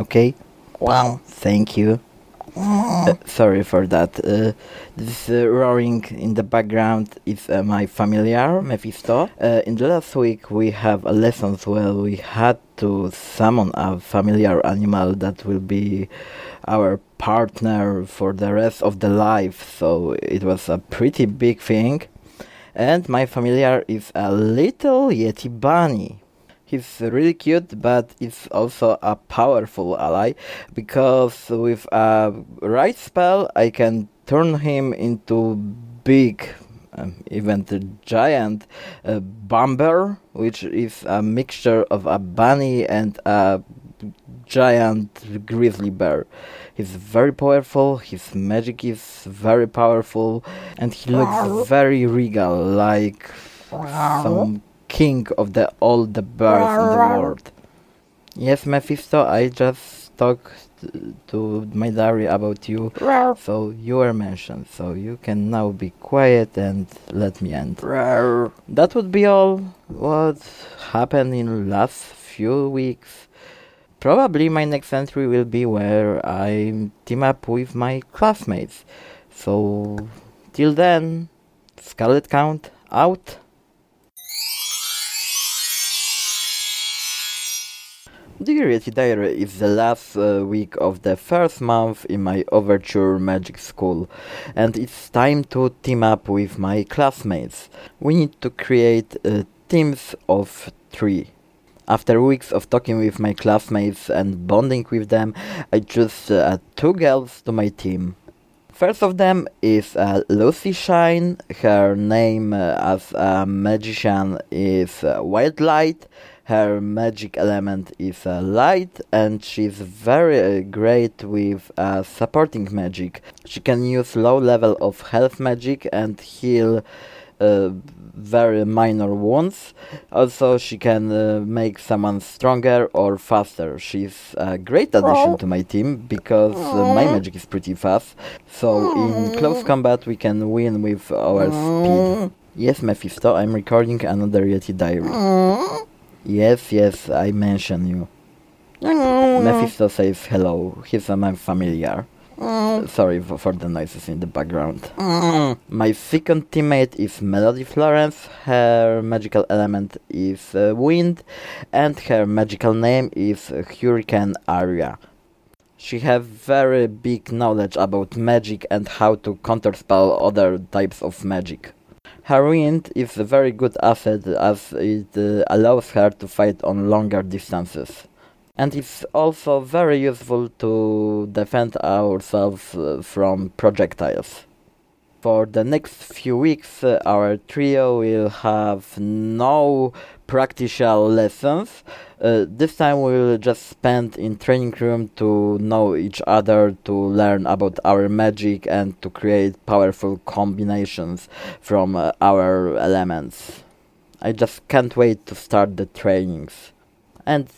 Okay? Wow. Thank you. Uh, sorry for that. Uh, this uh, roaring in the background is uh, my familiar, Mephisto. Uh, in the last week, we have a lessons where we had to summon a familiar animal that will be our partner for the rest of the life. So it was a pretty big thing. And my familiar is a little Yeti bunny. He's really cute, but is also a powerful ally because with a right spell I can turn him into big, um, even the giant uh, bomber, which is a mixture of a bunny and a giant grizzly bear. He's very powerful, his magic is very powerful, and he looks very regal, like some king of the all the birds in the world. Yes, Mephisto, I just talked to my diary about you, so you were mentioned, so you can now be quiet and let me end. That would be all what happened in last few weeks. Probably my next entry will be where I team up with my classmates. So till then, Scarlet Count out. Dear Yeti Diary is the last uh, week of the first month in my Overture Magic School, and it's time to team up with my classmates. We need to create uh, teams of three. After weeks of talking with my classmates and bonding with them, I chose uh, two girls to my team. First of them is uh, Lucy Shine. Her name uh, as a magician is uh, White Light. Her magic element is uh, light, and she's very uh, great with uh, supporting magic. She can use low level of health magic and heal very minor wounds. Also, she can uh, make someone stronger or faster. She's a great addition to my team because uh, my magic is pretty fast. So, in close combat, we can win with our speed. Yes, Mephisto, I'm recording another Yeti diary. Yes, yes, I mention you. Mephisto says hello. He's a my familiar. Sorry for, for the noises in the background. My second teammate is Melody Florence. Her magical element is uh, wind, and her magical name is Hurricane Aria. She has very big knowledge about magic and how to counterspell other types of magic. Her wind is a very good asset as it uh, allows her to fight on longer distances and it's also very useful to defend ourselves uh, from projectiles. For the next few weeks, uh, our trio will have no practical lessons. Uh, this time we'll just spend in training room to know each other, to learn about our magic, and to create powerful combinations from uh, our elements. I just can't wait to start the trainings. And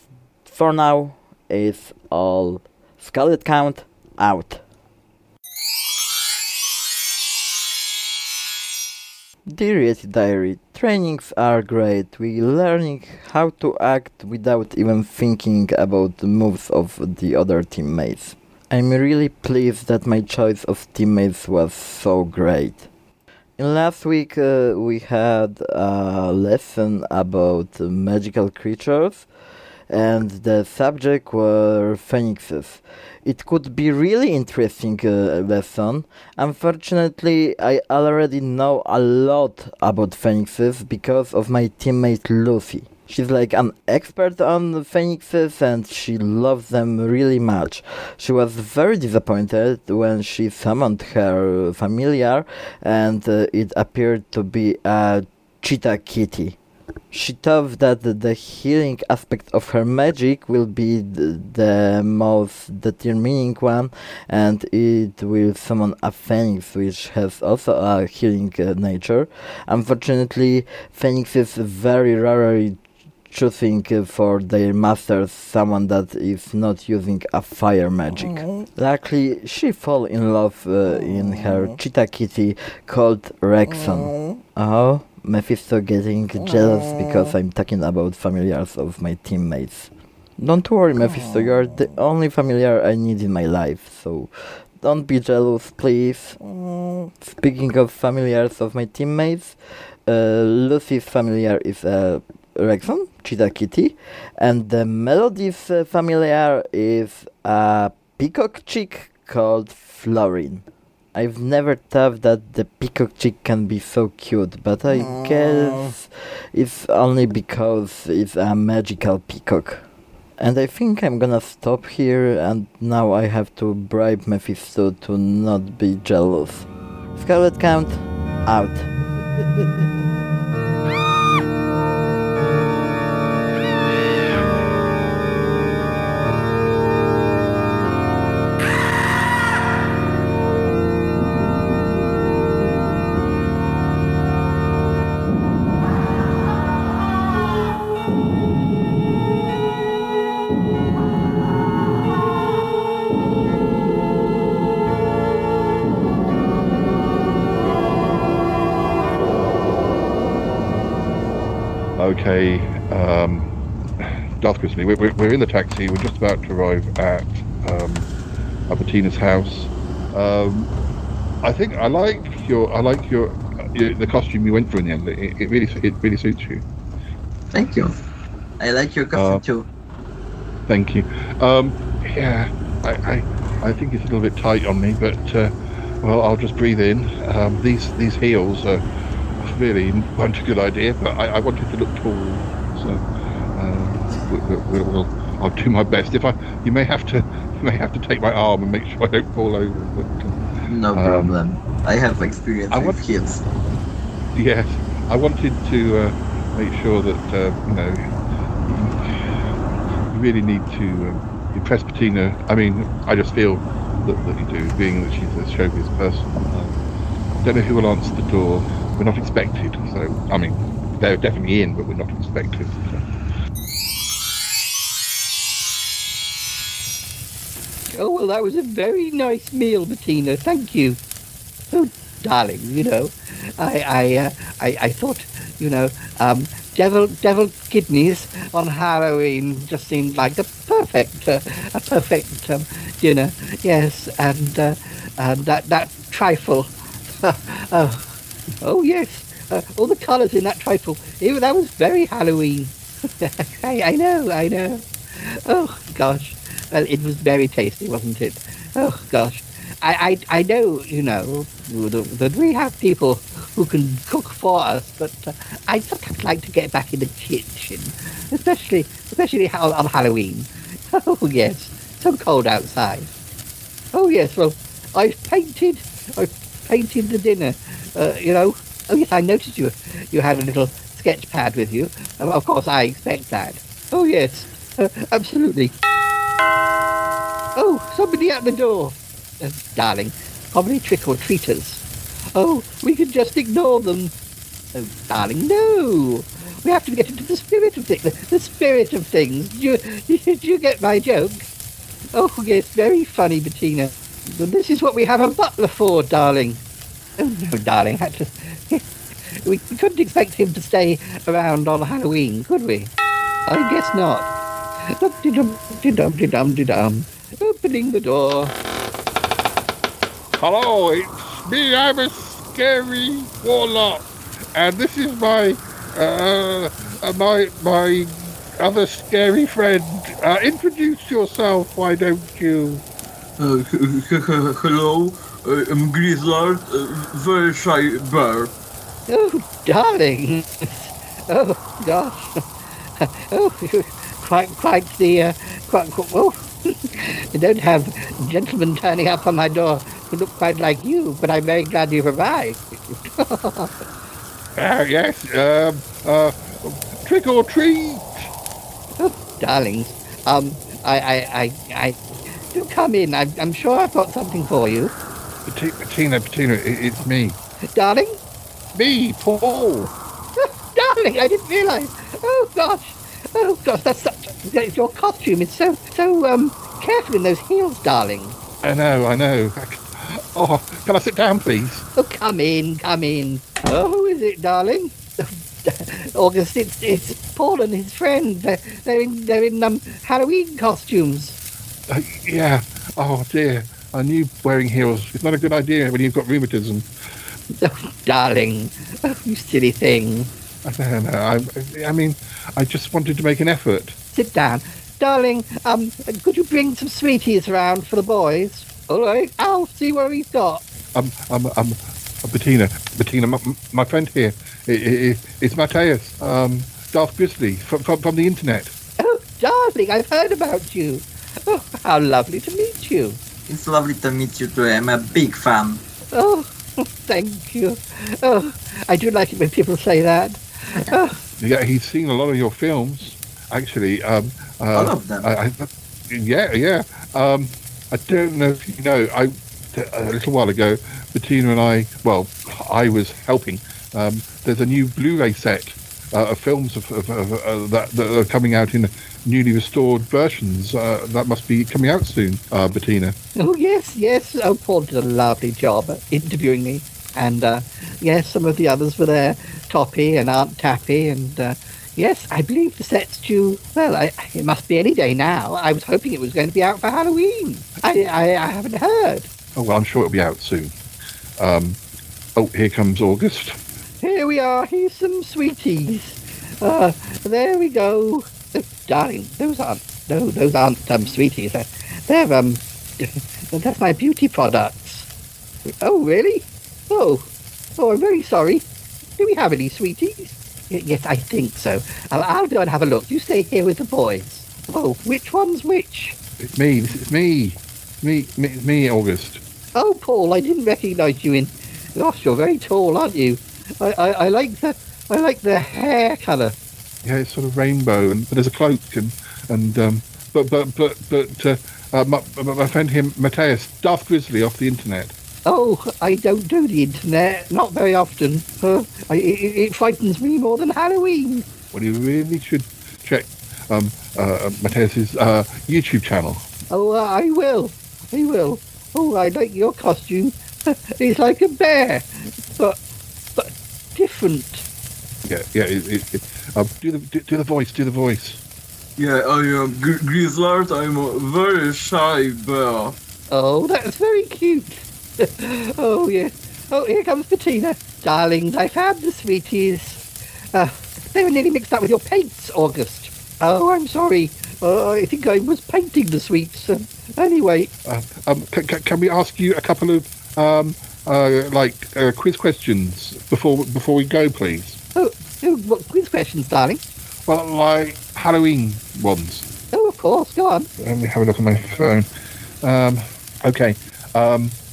for now, it's all Scarlet Count out. Dear Diary, trainings are great. We are learning how to act without even thinking about the moves of the other teammates. I'm really pleased that my choice of teammates was so great. In last week uh, we had a lesson about magical creatures and the subject were phoenixes. It could be really interesting uh, lesson. Unfortunately, I already know a lot about phoenixes because of my teammate Lucy. She's like an expert on phoenixes and she loves them really much. She was very disappointed when she summoned her familiar and uh, it appeared to be a cheetah kitty she thought that the healing aspect of her magic will be the, the, most determining one, and it will summon a phoenix, which has also a healing uh, nature. Unfortunately, phoenix is very rarely choosing uh, for their masters someone that is not using a fire magic. Mm. Luckily, she fell in love uh, in her cheetah kitty called Rexon. Mm. Oh. Mephisto getting jealous because I'm talking about familiars of my teammates. Don't worry, Mephisto, you're the only familiar I need in my life, so don't be jealous, please. Speaking of familiars of my teammates, uh, Lucy's familiar is uh, Rexon, Cheetah Kitty, and the Melody's uh, familiar is a peacock chick called Florin. I've never thought that the peacock chick can be so cute, but I Aww. guess it's only because it's a magical peacock. And I think I'm gonna stop here, and now I have to bribe Mephisto to not be jealous. Scarlet Count, out. Darth Grizzly, we're, we're, in the taxi. We're just about to arrive at um, Albertina's house. Um, I think I like your I like your, your, the costume you went for in the end. It, it, really it really suits you. Thank you. I like your costume uh, too. Thank you. Um, yeah, I, I, I think it's a little bit tight on me, but uh, well, I'll just breathe in. Um, these these heels are really weren't a good idea, but I, I wanted to look tall, so. We'll, we'll, we'll, I'll do my best. If I, you may have to, you may have to take my arm and make sure I don't fall over. But, No um, problem. I have experience I with want- heels. Yes, I wanted to uh, make sure that uh, you know you really need to um, impress Bettina. I mean, I just feel that, that you do, being that she's a showbiz person. Um, don't know who will answer the door. We're not expected, so I mean, they're definitely in, but we're not expected. So. Oh, well, that was a very nice meal, Bettina. Thank you. Oh, darling, you know, I, I, uh, I, I thought, you know, um, devil, devil kidneys on Halloween just seemed like the perfect, uh, a perfect um, dinner. Yes, and uh, and that that trifle. oh, oh yes, uh, all the colours in that trifle. Even that was very Halloween. I, I know, I know. Oh gosh, well, it was very tasty, wasn't it? Oh gosh, I I, I know you know that we have people who can cook for us, but uh, I sometimes like to get back in the kitchen, especially especially on, on Halloween. Oh yes, so cold outside. Oh yes, well I've painted I've painted the dinner. Uh, you know. Oh yes, I noticed you you had a little sketch pad with you. Of course, I expect that. Oh yes, uh, absolutely. Oh, somebody at the door. Uh, darling, probably trick or treaters. Oh, we can just ignore them. Oh, darling, no. We have to get into the spirit of things. The, the spirit of things. Do you, do you get my joke? Oh, yes, very funny, Bettina. This is what we have a butler for, darling. Oh, no, darling, just... We couldn't expect him to stay around on Halloween, could we? I guess not. Dum-de-dum-de-dum-de-dum-de-dum. Opening the door. Hello, it's me. I'm a scary warlock, and this is my uh, uh, my my other scary friend. Uh, introduce yourself, why don't you? Uh, hello, uh, I'm Grizzlard, uh, very shy bear. Oh, darling. Oh, gosh. Oh, quite, quite the, uh, quite, quite, oh. I don't have gentlemen turning up on my door who look quite like you, but I'm very glad you've arrived. Ah, yes. Um, uh, trick or treat. Oh, darlings, um, I, I, I, I, do come in. I'm, I'm sure I've got something for you. Bettina, it, it's me. Darling? Me, Paul. darling, I didn't realise. Oh gosh, oh gosh, that's. Your costume is so so um careful in those heels, darling. I know, I know. Oh, can I sit down, please? Oh, come in, come in. Oh, who is it, darling? August, it's, it's Paul and his friend. They're, they're in they're in um Halloween costumes. Uh, yeah. Oh dear. I knew wearing heels. It's not a good idea when you've got rheumatism. Oh, darling, oh, you silly thing. I don't know. I, I mean, I just wanted to make an effort. Sit down, darling. Um, could you bring some sweeties around for the boys? All right, I'll see what he's got. Um, um, um, Bettina, Bettina, my, my friend here, i i it's Mateusz, um, Darth Grizzly from, from, from the internet. Oh, darling, I've heard about you. Oh, how lovely to meet you. It's lovely to meet you too. I'm a big fan. Oh, thank you. Oh, I do like it when people say that. Oh, Yeah, he's seen a lot of your films, actually. Um, uh, All of them? I, I, yeah, yeah. Um, I don't know if you know. I a little while ago, Bettina and I. Well, I was helping. Um, there's a new Blu-ray set uh, of films of, of, of uh, that, that are coming out in newly restored versions. Uh, that must be coming out soon, uh, Bettina. oh yes, yes. Oh, Paul did a lovely job interviewing me. And uh, yes, some of the others were there, Toppie and Aunt Tappy, and uh, yes, I believe the set's due. Well, I, it must be any day now. I was hoping it was going to be out for Halloween. I, I, I haven't heard. Oh well, I'm sure it'll be out soon. Um, oh, here comes August. Here we are. Here's some sweeties. Uh, there we go. Oh, darling, those aren't no, those aren't um, sweeties. They're, they're um, that's my beauty products. Oh, really? Oh, oh, I'm very sorry. Do we have any sweeties? Yes, I think so. I'll, I'll go and have a look. You stay here with the boys. Oh, which one's which? It's me. This is me. Me. Me. It's me. August. Oh, Paul, I didn't recognise you in. Gosh, you're very tall, aren't you? I, I, I like the I like the hair colour. Yeah, it's sort of rainbow, and but there's a cloak, and and um, but but but but uh, uh, my, my friend him Mateusz, Darth Grizzly off the internet. Oh, I don't do the internet, not very often. Uh, I, it, it frightens me more than Halloween. Well, you really should check um, uh, Mateusz's uh, YouTube channel. Oh, uh, I will. I will. Oh, I like your costume. it's like a bear, but but different. Yeah, yeah. It, it, it, um, do the do, do the voice. Do the voice. Yeah, I am Gr- Grizzlard. I'm a very shy bear. Oh, that's very cute. oh, yeah. Oh, here comes Bettina. Darlings, I found the sweeties. Uh, they were nearly mixed up with your paints, August. Oh, I'm sorry. Uh, I think I was painting the sweets. Um, anyway, Uh, um, can, can we ask you a couple of um, uh, like uh, quiz questions before before we go, please? oh, oh, what quiz questions, darling? Well, like Halloween ones. Oh, of course, go on. Let me have a look at my phone. Um, okay.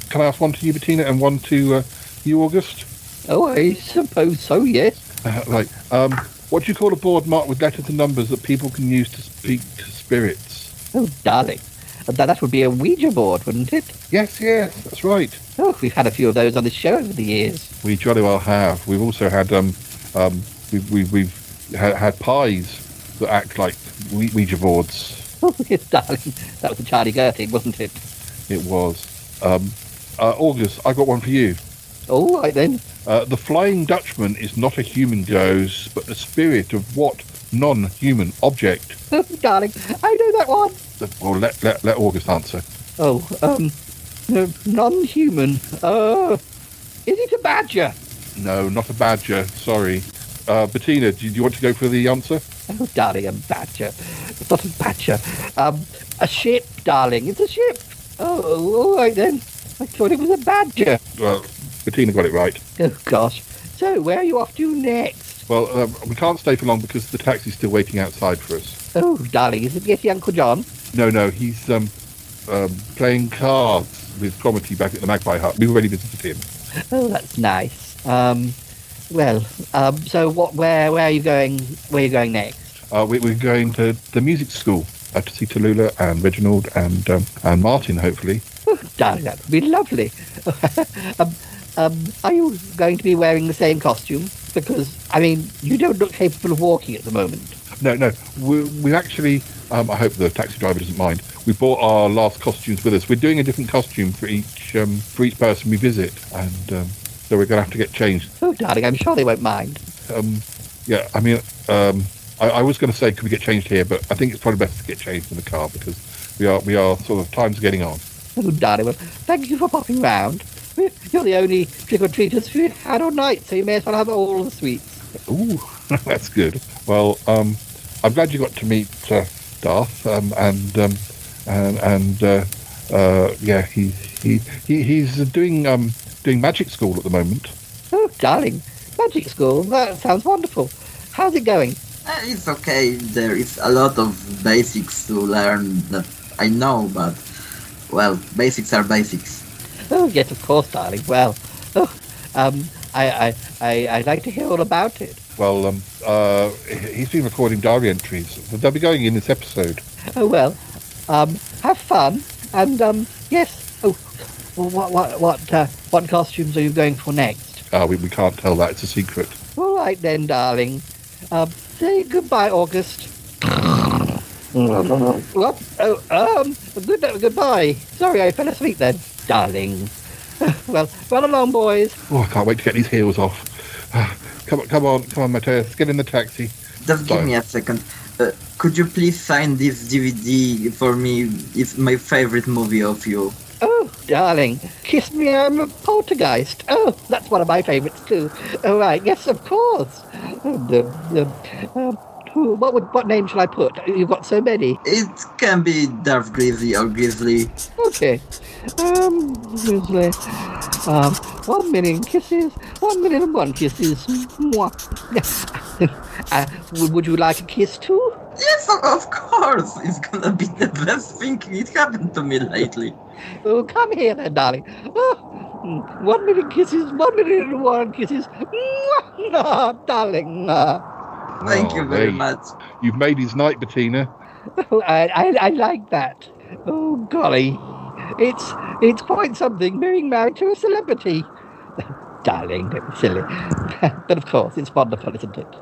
Can I ask one to you, Bettina, and one to uh, you, August? Oh, I suppose so, yes. Uh, like, um, what do you call a board marked with letters and numbers that people can use to speak to spirits? Oh, darling. That, that would be a Ouija board, wouldn't it? Yes, yes, that's right. Oh, we've had a few of those on the show over the years. We jolly well have. We've also had um, um, we've we've, we've had, had pies that act like Ouija Ouija boards. Oh, yes, darling. That was a Charlie Gertie, wasn't it? It was. Um, uh, August, I got one for you. All right, then. Uh, the Flying Dutchman is not a human ghost, but the spirit of what non-human object? Darling, I know that one. Well, let, let, let August answer. Oh, um, no, non-human. Uh, is it a badger? No, not a badger. Sorry. Uh, Bettina, do you, do you want to go for the answer? Oh, darling, a badger. It's not a badger. Um, a ship, darling. It's a ship. Oh, all right then. I thought it was a badger. Well, Bettina got it right. Oh, gosh. So, where are you off to next? Well, um, we can't stay for long because the taxi's still waiting outside for us. Oh, darling, is it Yeti Uncle John? No, no, he's um, um, playing cards with Cromitty back at the Magpie Hut. We've already visited him. Oh, that's nice. Um, well, um, so what? Where? Where are you going? Where are you going next? Uh, we, we're going to the music school uh, to see Tallulah and Reginald and um, and Martin, hopefully. Oh, darling, that would be lovely. um, um, are you going to be wearing the same costume? Because I mean, you don't look capable of walking at the moment. No, no, we, we actually. Um, I hope the taxi driver doesn't mind. We brought our last costumes with us. We're doing a different costume for each um, for each person we visit, and um, so we're going to have to get changed. Oh, darling, I'm sure they won't mind. Um, yeah, I mean, um, I, I was going to say, could we get changed here? But I think it's probably best to get changed in the car because we are we are sort of time's getting on. Oh, darling, well, thank you for popping round. You're the only trick or treaters we've had all night, so you may as well have all the sweets. Ooh, that's good. Well, um, I'm glad you got to meet uh, Darth, um, and um, and and uh, uh, yeah, he he, he he's doing um, doing magic school at the moment. Oh, darling, magic school. That sounds wonderful. How's it going? Uh, it's okay. There is a lot of basics to learn that I know, but well, basics are basics. Oh, yes, of course, darling. Well, oh, um, I, I, I, I'd like to hear all about it. Well, um, uh, he's been recording diary entries. They'll be going in this episode. Oh well, um, have fun, and um, yes. Oh, well, what, what, what, uh, what costumes are you going for next? Uh, we, we can't tell that; it's a secret. All right then, darling. Um, say goodbye, August. what? Oh, um, good, goodbye. Sorry, I fell asleep then, darling. well, run along, boys. Oh, I can't wait to get these heels off. come on, come on, come on, Mateusz, get in the taxi. Just give me a second. Uh, could you please sign this DVD for me? It's my favorite movie of you. Oh, darling, kiss me, I'm a poltergeist. Oh, that's one of my favourites too. All right, yes, of course. And, uh, uh, who, what would, what name shall I put? You've got so many. It can be Darth Grizzly or Grizzly. Okay. Um, Grizzly. Um, one million kisses, one million and one kisses. Mwah. uh, would you like a kiss too? Yes, of- course. It's gonna be the best thing it happened to me lately. Oh, come here then, darling. Oh, one million kisses, one million one kisses. Mwah! Ah, darling. Thank Oh, you very hey. much. You've made his night, Bettina. Oh, I, I, I like that. Oh, golly. It's, it's quite something being married to a celebrity. darling, silly. but of course, it's wonderful, isn't it?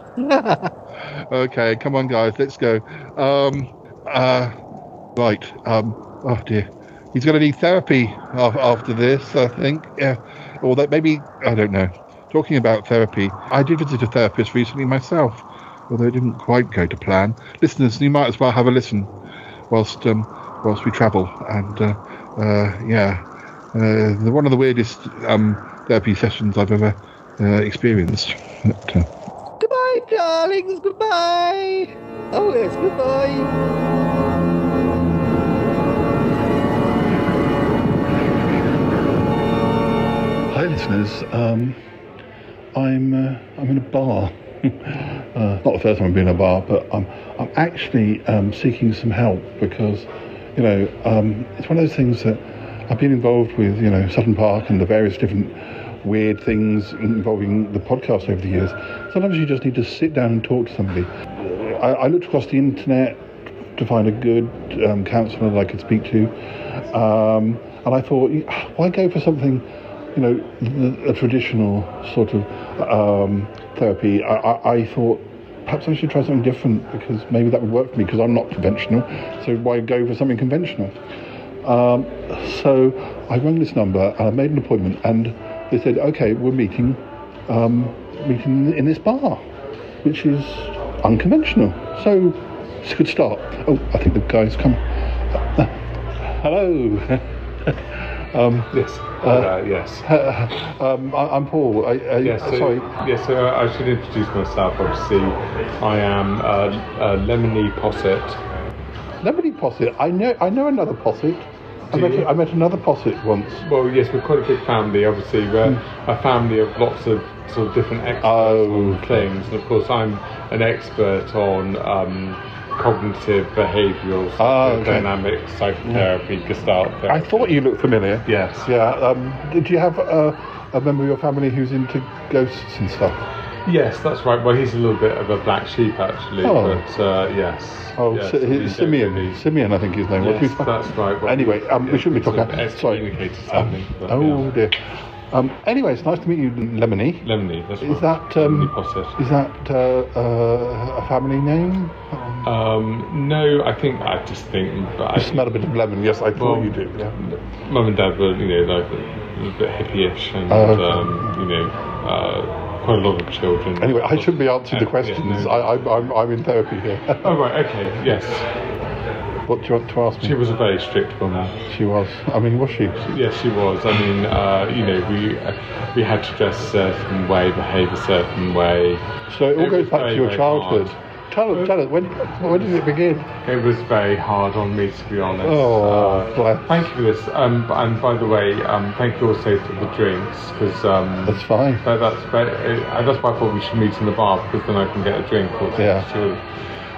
Okay, come on, guys, let's go. Um, uh, right. Um, oh dear, he's going to need therapy after this. I think. Yeah, or that maybe I don't know. Talking about therapy, I did visit a therapist recently myself, although it didn't quite go to plan. Listeners, you might as well have a listen whilst um, whilst we travel. And uh, uh, yeah, uh, the, one of the weirdest um, therapy sessions I've ever uh, experienced. But, uh, goodbye, darlings, goodbye. Oh, yes, goodbye. Hi, listeners. Um, I'm uh, I'm in a bar. uh, not the first time I've been in a bar, but I'm I'm actually um, seeking some help because you know um, it's one of those things that I've been involved with. You know, Sutton Park and the various different weird things involving the podcast over the years. Sometimes you just need to sit down and talk to somebody. I, I looked across the internet to find a good um, counsellor that I could speak to, um, and I thought, why go for something? you know, a traditional sort of um, therapy, I, I, I thought perhaps I should try something different because maybe that would work for me because I'm not conventional. So why go for something conventional? Um, so I rang this number and I made an appointment, and they said, "Okay, we're meeting, um, meeting in this bar, which is unconventional." So it's a good start. Oh, I think the guy's come. hello. um, Yes. Uh, yes. um, I, I'm Paul. I, I, Yes, so, sorry. Yes, so I should introduce myself. Obviously, I am uh, uh, Lemony Posset. Lemony Posset. I know. I know another Posset. I met, you? I met another Posset once. Well, yes, we're quite a big family. Obviously, we're Hmm. a family of lots of sort of different experts Oh, on things, and of course, I'm an expert on um, cognitive behavioural Ah, okay. dynamic psychotherapy, Gestalt therapy. I thought you looked familiar. Yes. Yeah. Um, did you have uh, a member of your family who's into ghosts and stuff? Yes, that's right. Well, he's a little bit of a black sheep, actually. Oh. But uh, yes. Oh, yes, Si- Simeon. really- Simeon, I think his name was. Yes, that's right. Well, Anyway, um, we shouldn't be talking. of Sorry. something, but, oh yeah. dear. Um, anyway, it's nice to meet you, Lemony. Lemony, that's Is right. that um, is that uh, uh, a family name? Um, no, I think I just think. But I You smell a bit of lemon. Yes, I thought Well, you do. Yeah. Mum and Dad were, you know, like a bit hippie-ish, and okay. um, you know, uh, quite a lot of children. Anyway, I shouldn't be answering the Yeah, questions. no. I, I, I'm, I'm in therapy here. Oh right, okay, yes. What do you want to ask me? She was a very strict woman. She was. I mean, was she? Yes, she was. I mean, uh, you know, we uh, we had to dress a certain way, behave a certain way. So it all It goes was back very, to your very childhood. Tell us, tell us, when, when did it begin? It was very hard on me, to be honest. Oh, Uh, bless. Thank you for this. Um, and by the way, um, thank you also for the drinks because um, That's fine. That, that's very, uh, that's why I thought we should meet in the bar because then I can get a drink. Or Yeah. Sure.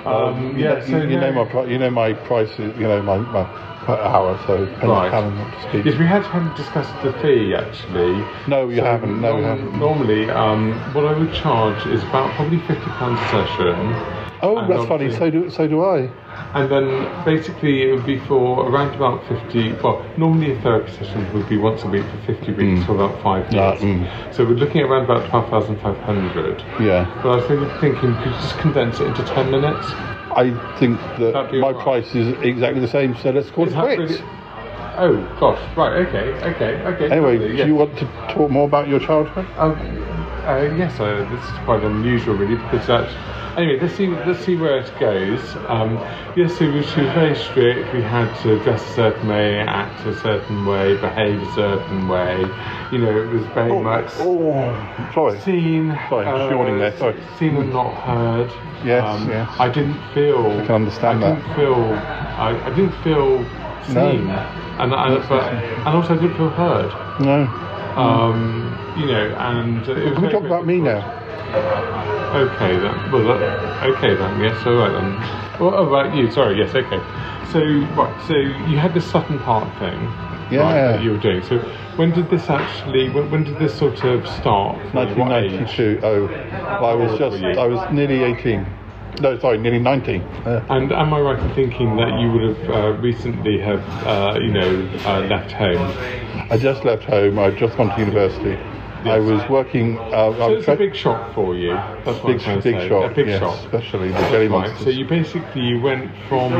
Um, you, yeah. know, so you, you know no- my pri- you know my prices. You know my, my per hour. So Right. how long to speak. Yes, we had haven't discussed the fee actually. No, you haven't. No, norm- haven't. Normally, um, what I would charge is about probably fifty pounds a session. Oh, that's funny. So do so do I. And then basically it would be for around about 50, well, normally a therapy session would be once a week for 50 weeks for about five years. mm. So we're looking at around about 12,500. Yeah. But I was thinking, could you just condense it into 10 minutes? I think that my alright. price is exactly the same. So let's call it quits. Oh, gosh, right, okay, okay, okay. Anyway, lovely, do yes. you want to talk more about your childhood? Um, uh, yes, uh, this is quite unusual, really, because that's. Anyway, let's see. Let's see where it goes. Um, yes, so we- she was very strict. We had to dress a certain way, act a certain way, behave a certain way. You know, it was very much Oh, sorry. seen. Sorry, uh, yawning there. Sorry. Seen and not heard. Yes, Um, yes. I didn't feel. I can understand I that. didn't feel. I, I didn't feel No. seen, and and, but, and also I didn't feel heard. No. Um, you know, and it was Can we talk about me now? Okay then. Well, that, okay then. Yes. All right then. Well, oh, right. You. Sorry. Yes. Okay. So right. So you had this Sutton Park thing. Yeah. Right, that you were doing. So when did this actually? When, when did this sort of start? for you? What age? 1992. Oh, I was just. I was nearly 18. No, sorry, nearly 19. Uh, And am I right in thinking that you would have uh, recently have, uh, you know, uh, left home? I just left home. I'd just gone to university. I was working. Uh, I was it's a big shock for you. That's what I'm big say. shock. A big yes, shock. especially the jelly Right. monsters. So you basically you went from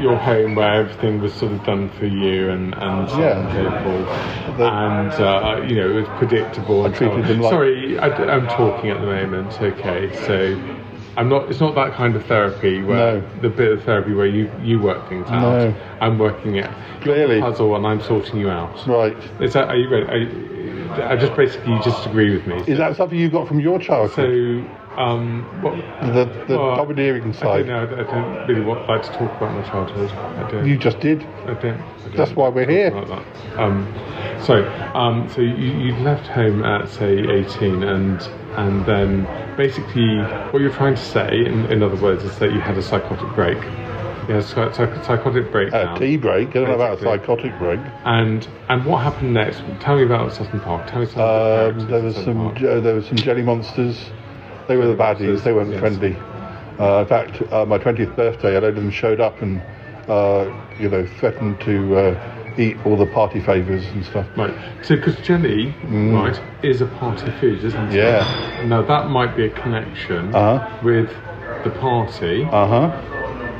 your home where everything was sort of done for you and and so on and so and uh, you know it was predictable. and so treated them like- Sorry, I, am talking at the moment. Okay, so. I'm not. It's not that kind of therapy where the bit of therapy where you you work things out. No. I'm working it. Clearly. puzzle, and I'm sorting you out. Right. Is that? Are you ready? Are you, I just basically you just agree with me. Is that something you got from your childhood? So, um, what, the the well, domineering I side. don't know. I don't really want, like to talk about my childhood. I don't. You just did. I don't. I don't That's why we're here. Like that. Um, so, um, so you, you left home at say 18, and and then basically what you're trying to say, in, in other words, is that you had a psychotic break. You had a psych- psych- psychotic breakdown. A tea break. I don't know about a psychotic break. And and what happened next? Tell me about Sutton Park. Tell me some of the Um, characters there was some. Uh, there was some jelly monsters. They were the baddies. They weren't yes. friendly. Uh, in fact, uh, my 20th birthday, a load of them showed up and, uh, you know, threatened to uh, eat all the party favours and stuff. Right. So, because jelly, Mm. right, is a party food, isn't it? Yeah. Now that might be a connection Uh-huh. with the party. Uh huh.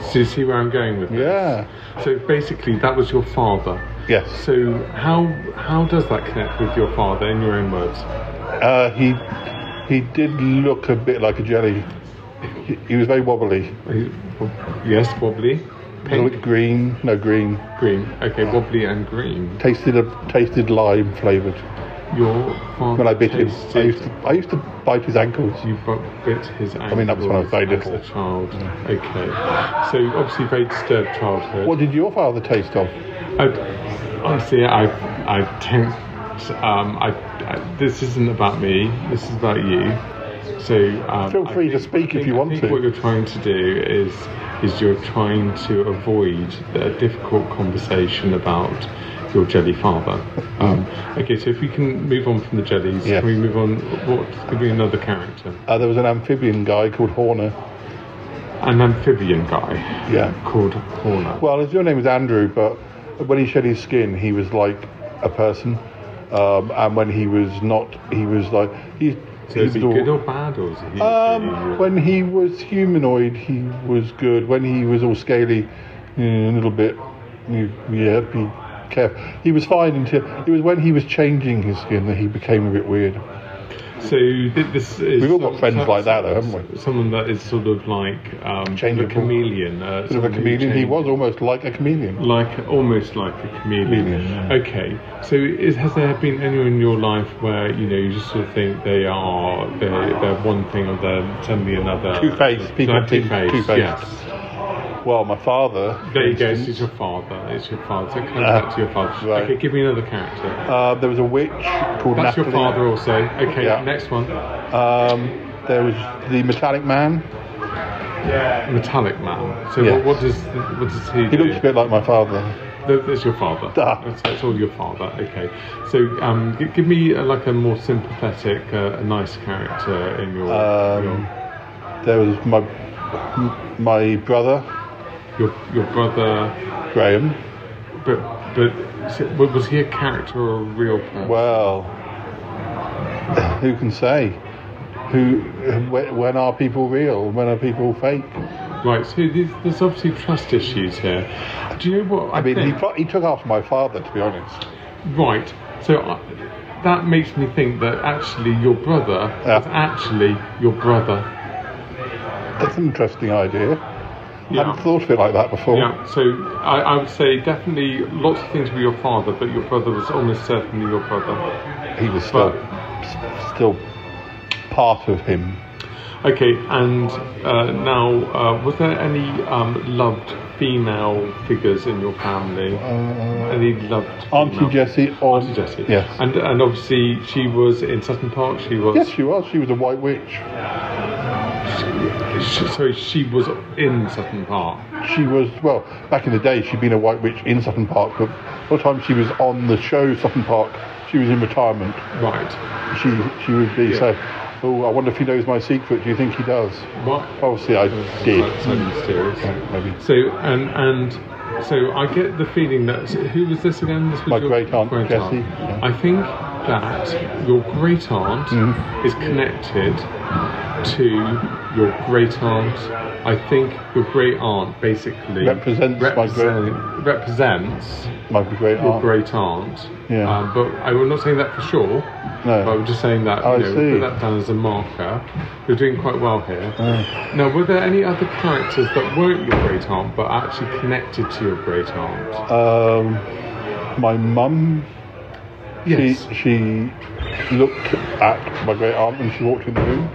So you see where I'm going with this? Yeah. So basically, that was your father. Yes. So how how does that connect with your father, in your own words? Uh, he he did look a bit like a jelly. He, he was very wobbly. Yes, wobbly. Bit green. No green. Green. Okay, wobbly and green. Tasted a tasted lime flavoured. Your father When I bit him, I used to I used to bite his ankles. You bit his ankles. I mean, that was when I was very as little. a child. Okay. So obviously, very disturbed childhood. What did your father taste of? I, honestly, I, I don't. Um, I, I, this isn't about me. This is about you. So um, Feel free to speak if think- you want I think to. What you're trying to do is is you're trying to avoid a difficult conversation about your jelly father. Um, okay, so if we can move on from the jellies, Yes. can we move on? What give me another character? Uh, there was an amphibian guy called Horner. An amphibian guy. Yeah. Called Horner. Well, his real name was Andrew, but when he shed his skin, he was like a person. Um, and when he was not, he was like he. So is he good or bad, or is he? Um, when he was humanoid, he was good. When he was all scaly, mm, a little bit, you- yeah, be careful. He was fine until it was when he was changing his skin that he became a bit weird. So this is. We've all got friends like that, though, haven't we? Someone that is sort of like um, a chameleon. Uh, Bit of a chameleon. He was almost like a chameleon. Like almost like a chameleon. Chameleon, yeah. Okay. So is, has there been anyone in your life where you know you just sort of think they are they're, they're one thing or they're suddenly another? Two-faced. People Like two-faced. two-faced. Yes. Well, my father. There you go. It's your father. It's your father. So come Uh, back to your father. right. Okay, give me another character. Uh, there was a witch called That's your father also. Okay, Yeah. next one. Um, there was the metallic man. Yeah. Metallic man. So Yeah. what, what does what does he? He do? looks a bit like my father. Th- That's your father. That's, that's all your father. Okay. So um, g- give me uh, like a more sympathetic, uh, a nice character in your. Um, there was my my brother your, your brother. Graham. But but was he a character or a real person? Well, who can say? Who? When, when are people real? When are people fake? Right. So there's, there's obviously trust issues here. Do you know what? I, I mean, he, think? pro- he took after my father, to be honest. Right. So uh, that makes me think that actually your brother is actually your brother. That's an interesting idea. I Yeah. hadn't thought of it like that before. Yeah, so I, I would say definitely lots of things were your father, but your brother was almost certainly your brother. He was still s- still part of him. Okay, and uh, now, uh, was there any um, loved female figures in your family? any loved Uh, Auntie female- Jessie or Auntie Jessie. Yes. And and obviously she was in Sutton Park. She was. Yes, she was. She was a white witch. So she was in Sutton Park. She was well back in the day. She'd been a white witch in Sutton Park, but all the time she was on the show Sutton Park, she was in retirement. Right. She she would be Yeah. so. Oh, I wonder if he knows my secret. Do you think he does? What? Obviously, I did. So mysterious. Maybe. So and and so I get the feeling that who was this again? This was My great aunt Jessie, yeah. I think that your great aunt Mm-hmm. is connected to your great aunt. I think your great aunt basically Represents my great- represents My great your great aunt. Yeah. Um, but I'm not saying that for sure. No. But I'm just saying that I you know, put that down as a marker. You're doing quite well here. Now, were there any other characters that weren't your great aunt but actually connected to your great aunt? Um, my mum. Yes. She, she looked at my great aunt when she walked in the room.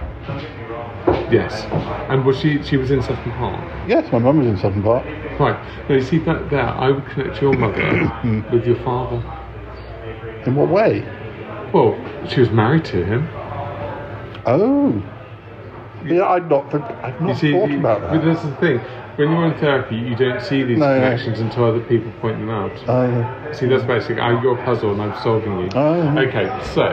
Yes. And was she? She was in Sutton Park. Yes, my mum was in Sutton Park. Right. Now you see that there. I would connect your mother hmm. with your father. In what way? Well, she was married to him. Oh. Yeah, I'd not, th- I'd not You see, thought you- about But that. that's the thing. When you're in therapy, you don't see these No, no. connections until other people point them out. Oh, See, that's basically I, your puzzle, and I'm solving you. Oh. Okay, so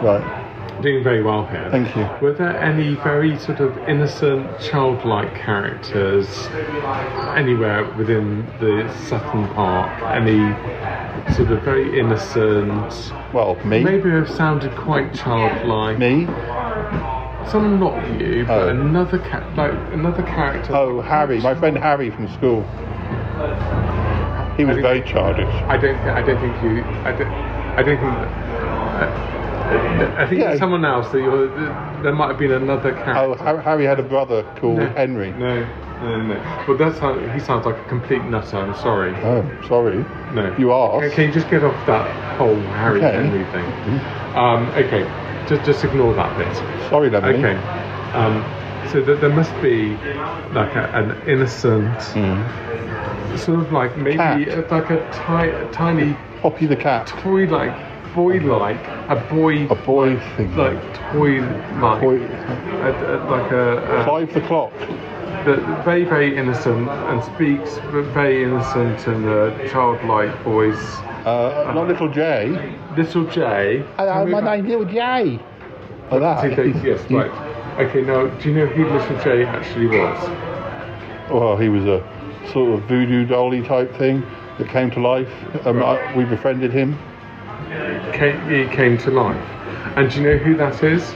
right. doing very well here. Thank you. Were there any very sort of innocent, childlike characters anywhere within the Sutton Park? Any sort of very innocent? Well, me. Maybe have sounded quite childlike. Me? Some not you, but Oh. another ca- like another character. Oh, Harry, my friend Harry from school. He was very childish. I don't. thi- I don't think you. I don't. I don't think. That, I think Yeah. someone else that you're. There might have been another character. Oh, Harry had a brother called No. Henry. No, no, no. Well, that's how he sounds like a complete nutter. I'm sorry. Oh, sorry. No. You asked. Can, can you just get off that whole Harry Okay. Henry thing? Um, okay. Just just ignore that bit. Sorry, Lemony. Okay. Um, so th- there must be like a, an innocent, sort of like maybe like a, ti- a tiny Poppy the cat. toy like boy like a boy A boy thing. like toy like Boy- like a, a Clive the clock. that very very innocent and speaks very innocent and uh, childlike voice. Uh, not little J. Little J. Hello, my name's Little J. Like that. That- yes, right. Okay, now do you know who Little J actually was? Well, he was a sort of voodoo dolly type thing that came to life. Um, I, we befriended him. Came, he came to life. And do you know who that is?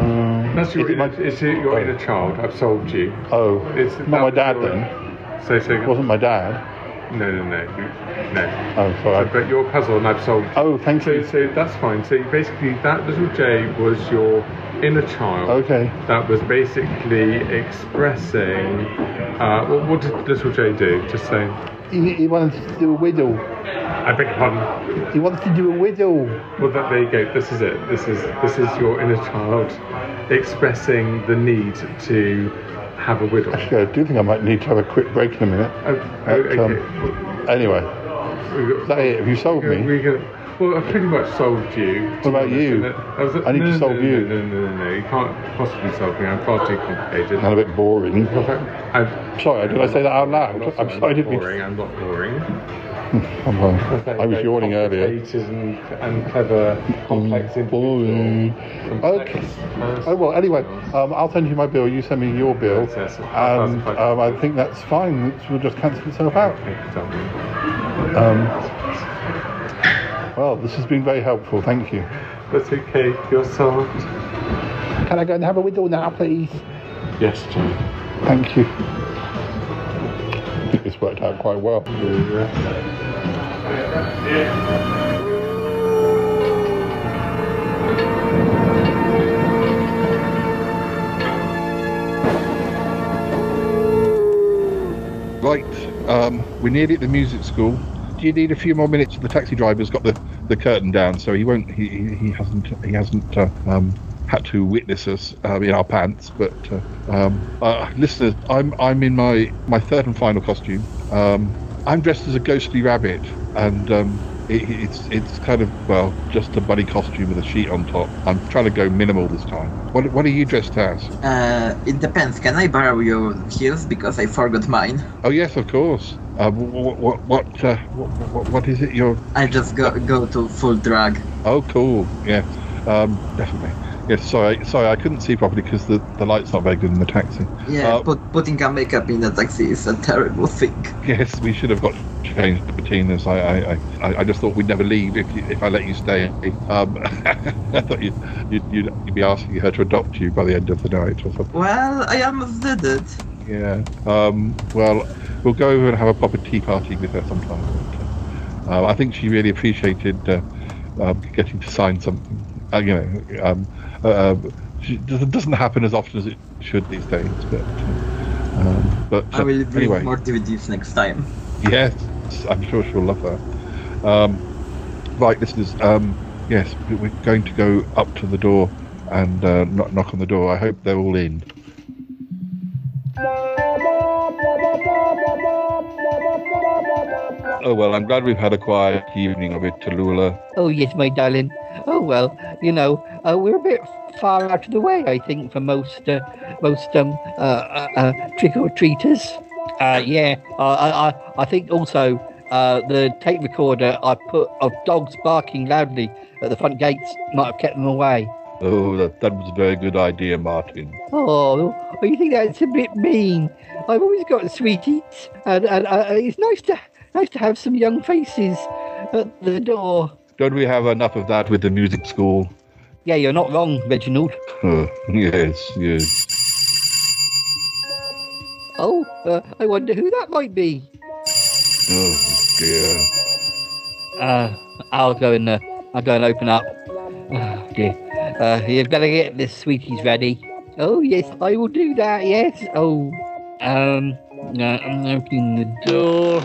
Um, That's your is it inner, my- it's your, your inner child. I've solved you. Oh, It's not my dad then. So, so It wasn't my dad. No, no, no, no. Oh, sorry. But your puzzle, and I've solved. Oh, thank so, you. So that's fine. So basically, that little J was your inner child. Okay. That was basically expressing. Uh, what, what did little J do? Just saying. He, he wanted to do a widow. I beg your pardon. He wanted to do a widow. Well, that, there you go. This is it. This is this is your inner child expressing the need to have a widow. Actually, I do think I might need to have a quick break in a minute. Oh, But, okay. um, anyway, is that it? Have you sold me? well, I pretty much solved you. What about you? I, was, I need no, to solve no, you. No, no, no, no, you can't possibly solve me. I'm far too complicated. And a bit boring. Sorry, did I say that out loud? I'm I'm sorry, I didn't mean. boring. I'm not boring. I'm wrong. I was yawning earlier. And, and clever, complex Boring. Okay. Oh well. Anyway, um, I'll send you my bill. You send me your bill, Yes, yes. and um, I think that's fine. It will just cancel itself out. Um, well, this has been very helpful. Thank you. That's okay. You're solved. Can I go and have a widow now, please? Yes, Jim. Thank you. I think this worked out quite well. Right, um, we're nearly at the music school. Do you need a few more minutes? The taxi driver's got the, the curtain down, so he won't. He, he, he hasn't. He hasn't uh, um, had to witness us um, in our pants. But uh, um, uh, listeners, I'm I'm in my my third and final costume. Um, I'm dressed as a ghostly rabbit, and um, it, it's it's kind of well just a bunny costume with a sheet on top. I'm trying to go minimal this time. What what are you dressed as? Uh, it depends. Can I borrow your heels because I forgot mine? Oh yes, of course. Uh, what what what, uh, what what what is it? You're I just go go to full drag. oh cool. Yeah, um, definitely. Yes, sorry, sorry, I couldn't see properly because the, the light's not very good in the taxi. Yeah, Uh, put, putting a makeup in a taxi is a terrible thing. Yes, we should have got changed to Bettina's. I, I, I, I just thought we'd never leave if you, if I let you stay. Um, I thought you'd, you'd, you'd, be asking her to adopt you by the end of the night or something. Well, I almost did it. Yeah. Um, well, we'll go over and have a proper tea party with her sometime. But, uh, I think she really appreciated uh, um, getting to sign something. Uh, you know, um, uh, it doesn't happen as often as it should these days. But, um, but I will bring anyway. more DVDs next time. Yes, I'm sure she'll love that. Um, right, listeners. Um, yes, we- we're going to go up to the door and uh, knock, knock on the door. I hope they're all in. Oh well, I'm glad we've had a quiet evening of it, Tallulah. Oh, yes, my darling. Oh, well, you know, uh, we're a bit far out of the way, I think, for most uh, most um, uh, uh, uh, trick-or-treaters. Uh, yeah, uh, I, I, I think also uh, the tape recorder I put of dogs barking loudly at the front gates might have kept them away. Oh, that, that was a very good idea, Martin. Oh, you think that's a bit mean? I've always got sweeties, and, and uh, it's nice to nice to have some young faces at the door. Don't we have enough of that with the music school? Yeah, you're not wrong, Reginald. Uh, yes, yes. Oh, uh, I wonder who that might be. Oh dear. Uh, I'll go and uh, I'll go and open up. Oh dear. Uh, you've got to get the sweeties ready. Oh yes, I will do that. Yes. Oh, um, uh, I'm opening the door.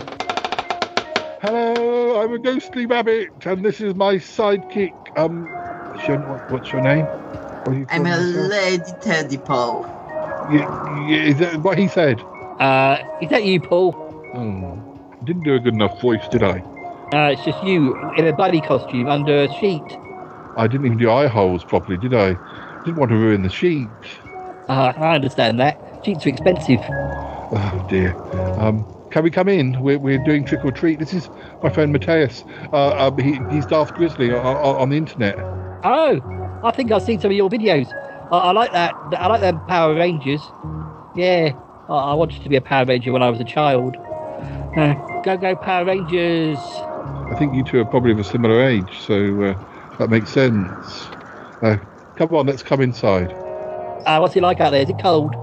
Hello, I'm a ghostly rabbit, and this is my sidekick. Um, what's your, what's your name? What you I'm a yourself? lady teddy paw. Yeah, yeah, is that what he said? Uh, is that you, Paul? Oh, didn't do a good enough voice, did I? Uh, it's just you in a buddy costume under a sheet. I didn't even do eye holes properly, did I? Didn't want to ruin the sheet. Uh, I understand that. Sheets are expensive. Oh dear. Um, can we come in? We're, we're doing trick or treat. This is my friend Mateusz. Uh, uh, he, he's Darth Grizzly on, on, on the internet. Oh, I think I've seen some of your videos. I, I like that. I like them Power Rangers. Yeah, I, I wanted to be a Power Ranger when I was a child. Uh, go, go, Power Rangers! I think you two are probably of a similar age, so uh, that makes sense. Uh, come on, let's come inside. Uh, what's it like out there? Is it cold?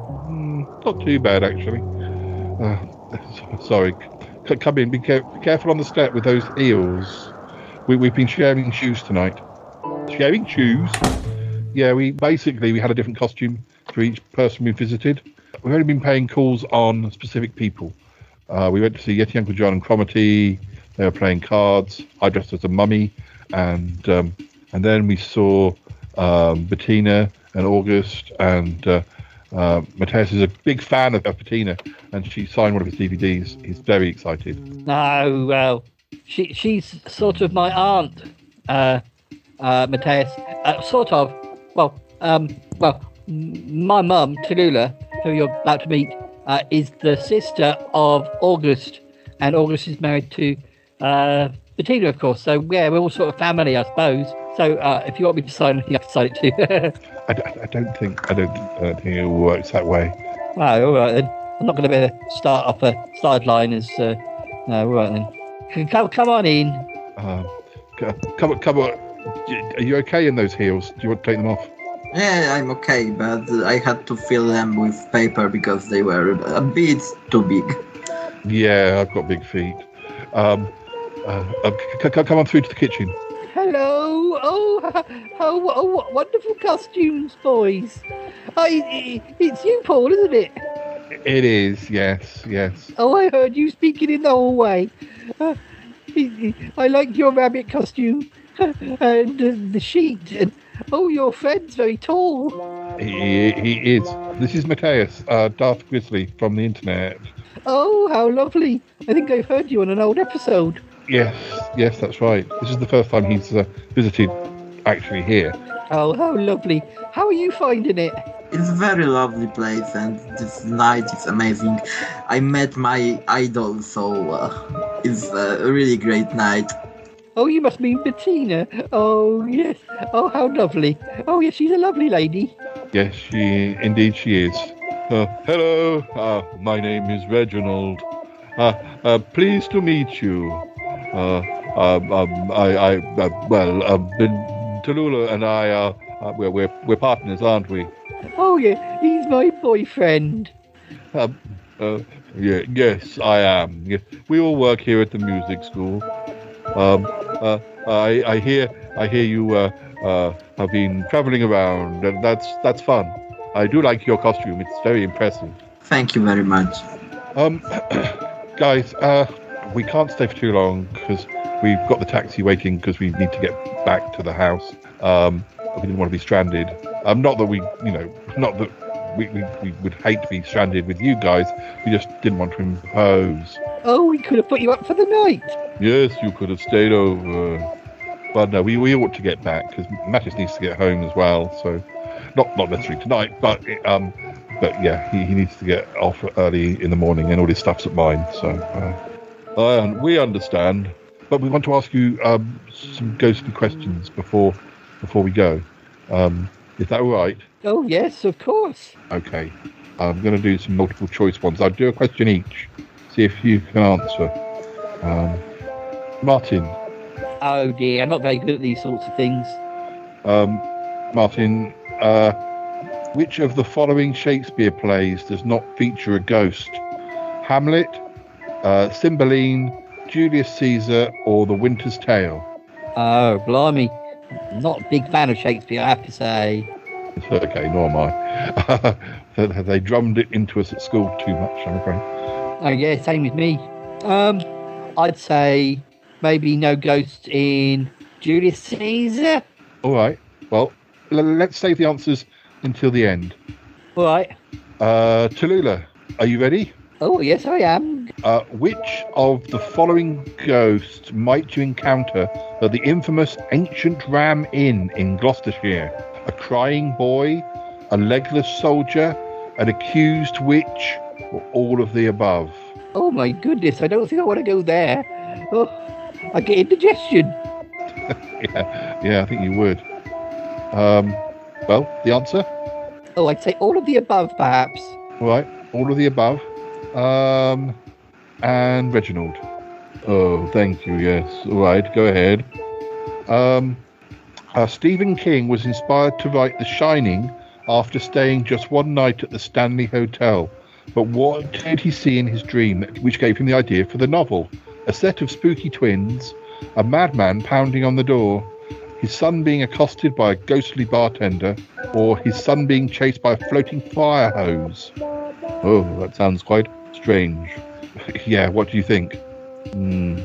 Not too bad, actually. Uh, sorry. C- come in. Be, care- be careful on the step with those eels. We, we've been sharing shoes tonight. Sharing shoes? Yeah, we basically we had a different costume for each person we visited. We've only been paying calls on specific people. Uh, we went to see Yeti Uncle John and Cromitty. They were playing cards. I dressed as a mummy, and um, and then we saw um, Bettina and August and uh, uh, Mateusz is a big fan of Bettina, and she signed one of his DVDs. He's very excited. No, well, she she's sort of my aunt, uh, uh, Mateusz. Uh, sort of. Well, um, well, my mum, Tallulah, who you're about to meet, uh, is the sister of August, and August is married to uh, Bettina, of course. So yeah, we're all sort of family, I suppose. So uh, if you want me to sign anything, I can sign it too. I, d- I don't think I don't, I don't think it works that way. Oh, all right then. I'm not going to be able to start off a sideline as. Uh, no, all right then. Come, come on in. Um, come on, come on. Are you okay in those heels? Do you want to take them off? Yeah, I'm okay, but I had to fill them with paper because they were a bit too big. Yeah, I've got big feet. Um, uh, uh, c- c- come on through to the kitchen. Hello. Oh, oh, oh, what wonderful costumes, boys. Oh, it- it- it's you, Paul, isn't it? It is, yes, yes. Oh, I heard you speaking in the hallway. Uh, I like your rabbit costume and uh, the sheet. And Oh, your friend's very tall. He, he is. This is Mateusz, uh, Darth Grizzly from the internet. Oh, how lovely. I think I've heard you on an old episode. Yes, yes, that's right. This is the first time he's uh, visited actually here. Oh, how lovely. How are you finding it? It's a very lovely place and this night is amazing. I met my idol, so uh, it's a really great night. Oh, you must mean Bettina. Oh, yes. Oh, how lovely. Oh, yes, she's a lovely lady. Yes, she indeed she is. Uh, hello, uh, my name is Reginald. Uh, uh, pleased to meet you. Uh, um, um, I, I, uh, well, um, Tallulah and I are, uh, we're, we're, we're partners, aren't we? Oh, yeah, he's my boyfriend. Um, uh, yeah, yes, I am. Yes, we all work here at the music school. Um, uh, I, I hear, I hear you uh, uh, have been traveling around, and that's that's fun. I do like your costume; it's very impressive. Thank you very much. Um, guys, uh, we can't stay for too long because we've got the taxi waiting because we need to get back to the house. Um, we didn't want to be stranded. Um, not that we, you know, not that we, we, we would hate to be stranded with you guys. We just didn't want to impose. Oh, we could have put you up for the night. Yes, you could have stayed over. But no, we, we ought to get back because Mateusz needs to get home as well. So, not not necessarily tonight, but um, but yeah, he, he needs to get off early in the morning, and all his stuff's at mine. So, uh, uh, we understand. But we want to ask you um, some ghostly questions before before we go. Um, is that all right? Oh yes, of course. Okay. I'm going to do some multiple choice ones. I'll do a question each. See if you can answer. Um, Martin. Oh dear, I'm not very good at these sorts of things. Um, Martin, uh, which of the following Shakespeare plays does not feature a ghost? Hamlet, uh, Cymbeline, Julius Caesar, or The Winter's Tale? Oh, blimey. Not a big fan of Shakespeare, I have to say. It's okay, nor am I. they drummed it into us at school too much, I'm afraid. Oh, yeah, same with me. Um, I'd say maybe no ghosts in Julius Caesar. All right. Well, l- let's save the answers until the end. All right. Uh, Tallulah, are you ready? Oh, yes, I am. Uh, which of the following ghosts might you encounter at the infamous Ancient Ram Inn in Gloucestershire? A crying boy, a legless soldier, an accused witch, or all of the above? Oh, my goodness, I don't think I want to go there. Oh, I get indigestion. yeah, yeah, I think you would. Um, well, the answer? Oh, I'd say all of the above, perhaps. All right, all of the above. Um, and Reginald. Oh, thank you. Yes. All right, go ahead. Um, uh, Stephen King was inspired to write The Shining after staying just one night at the Stanley Hotel. But what did he see in his dream which gave him the idea for the novel? A set of spooky twins, a madman pounding on the door, his son being accosted by a ghostly bartender, or his son being chased by a floating fire hose? Oh, that sounds quite strange. yeah, what do you think? Hmm.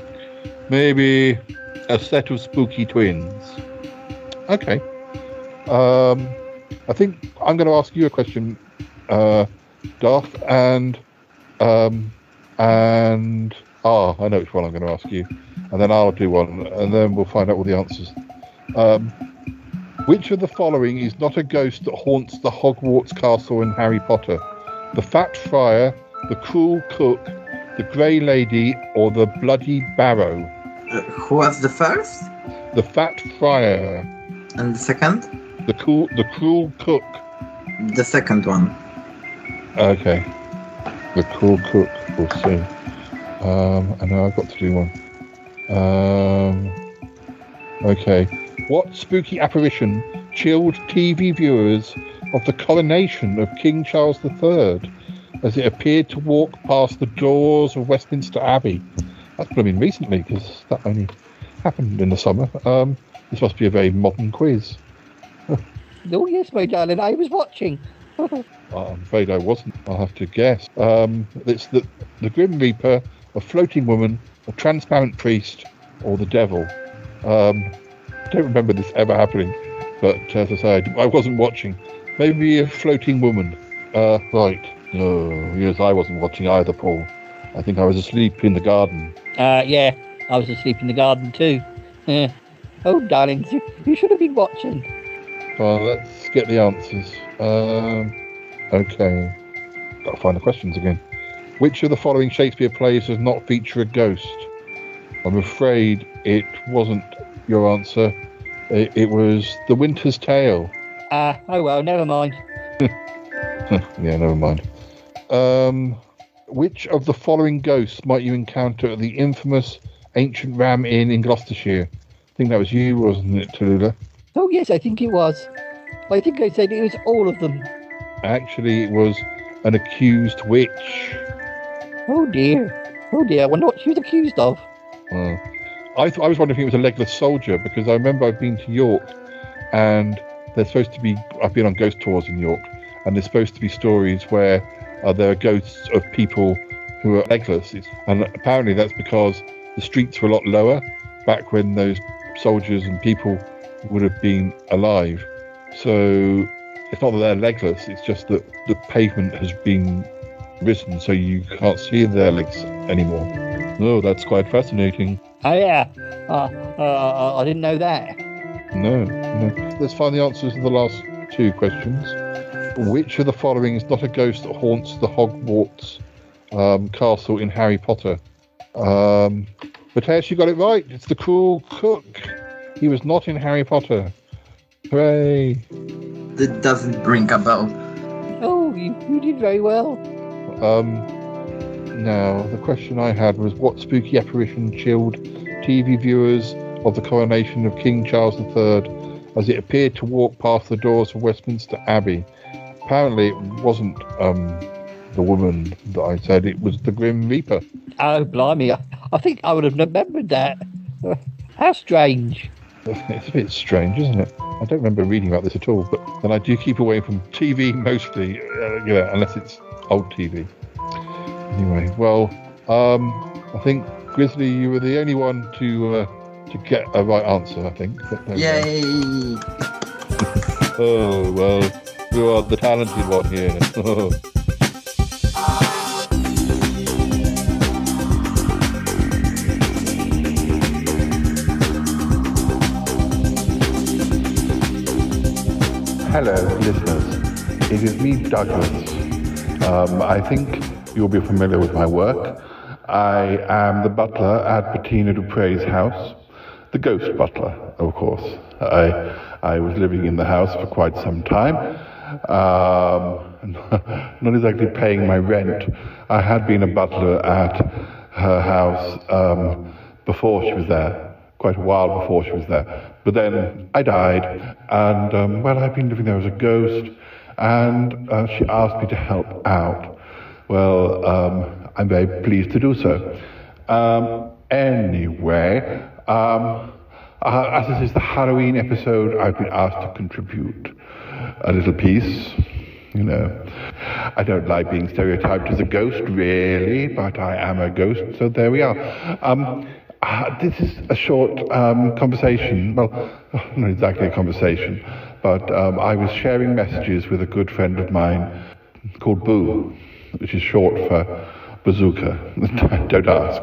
Maybe a set of spooky twins. Okay. Um, I think I'm going to ask you a question, uh, Darth, and um, and ah, I know which one I'm going to ask you, and then I'll do one, and then we'll find out all the answers. Um, which of the following is not a ghost that haunts the Hogwarts castle in Harry Potter? The Fat Friar, the Cruel Cook, the Grey Lady, or the Bloody Baron? Uh, who was the first? The Fat Friar. And the second? The cool, the Cruel Cook. The second one. Okay. The Cruel Cook. We'll see. Um, and now I've got to do one. Um, okay. What spooky apparition chilled TV viewers of the coronation of King Charles III as it appeared to walk past the doors of Westminster Abbey? That's probably been recently because that only happened in the summer. Um, this must be a very modern quiz. oh, yes, my darling, I was watching. I'm afraid I wasn't. I'll have to guess. Um, it's the, the Grim Reaper, a floating woman, a transparent priest, or the devil. Um, I don't remember this ever happening. But as I said, I wasn't watching. Maybe a floating woman. Uh, right. No, yes, I wasn't watching either, Paul. I think I was asleep in the garden. Uh, yeah, I was asleep in the garden too. Yeah. Oh, darlings, you, you should have been watching. Well, let's get the answers. Um, okay. Got to find the questions again. Which of the following Shakespeare plays does not feature a ghost? I'm afraid it wasn't your answer. It, it was The Winter's Tale. Ah, oh well, never mind. yeah, never mind. Um, which of the following ghosts might you encounter at the infamous Ancient Ram Inn in Gloucestershire? I think that was you, wasn't it, Tallulah? Oh yes, I think it was. I think I said it was all of them. Actually, it was an accused witch. Oh dear. Oh dear. I wonder what she was accused of. Uh, I, th- I was wondering if it was a legless soldier because I remember I've been to York and there's supposed to be, I've been on ghost tours in York and there's supposed to be stories where uh, there are ghosts of people who are legless. And apparently that's because the streets were a lot lower back when those soldiers and people would have been alive. So it's not that they're legless, it's just that the pavement has been risen so you can't see their legs anymore. Oh, that's quite fascinating. Oh yeah. Uh, uh, I didn't know that. No, no. Let's find the answers to the last two questions. Which of the following is not a ghost that haunts the Hogwarts um, castle in Harry Potter? Um, Mateusz, you got it right. It's the cruel cook. He was not in Harry Potter. Hooray! That doesn't ring a bell. Oh, you, you did very well. Um, now, the question I had was what spooky apparition chilled TV viewers of the coronation of King Charles III as it appeared to walk past the doors of Westminster Abbey? Apparently, it wasn't um, the woman that I said, it was the Grim Reaper. Oh, blimey. I, I think I would have remembered that. How strange. It's a bit strange, isn't it? I don't remember reading about this at all, but then I do keep away from TV mostly, uh, you know, unless it's old TV. Anyway, well, um, I think Grizzly, you were the only one to uh, to get a right answer. I think. But there we go. Yay! Oh well, you are the talented one here. Hello, listeners. It is me, Douglas. Um, I think you'll be familiar with my work. I am the butler at Bettina Dupre's house, the ghost butler, of course. I I was living in the house for quite some time, um, not exactly paying my rent. I had been a butler at her house um, before she was there, quite a while before she was there. But then I died, and um, well, I've been living there as a ghost, and uh, she asked me to help out. Well, um, I'm very pleased to do so. Um, anyway, um, uh, as this is the Halloween episode, I've been asked to contribute a little piece. You know, I don't like being stereotyped as a ghost, really, but I am a ghost, so there we are. Um, uh, this is a short um, conversation. Well, not exactly a conversation, but um, I was sharing messages with a good friend of mine called Boo, which is short for bazooka. Don't ask.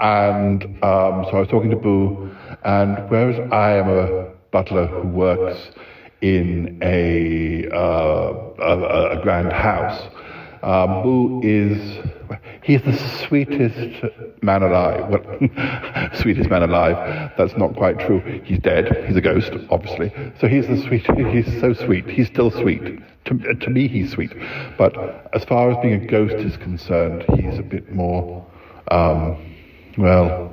And um, so I was talking to Boo, and whereas I am a butler who works in a, uh, a, a grand house, um, Boo is he's the sweetest man alive. Well, sweetest man alive. That's not quite true. He's dead. He's a ghost, obviously. So he's the sweet. He's so sweet. He's still sweet. To, to me, he's sweet. But as far as being a ghost is concerned, he's a bit more, um, well,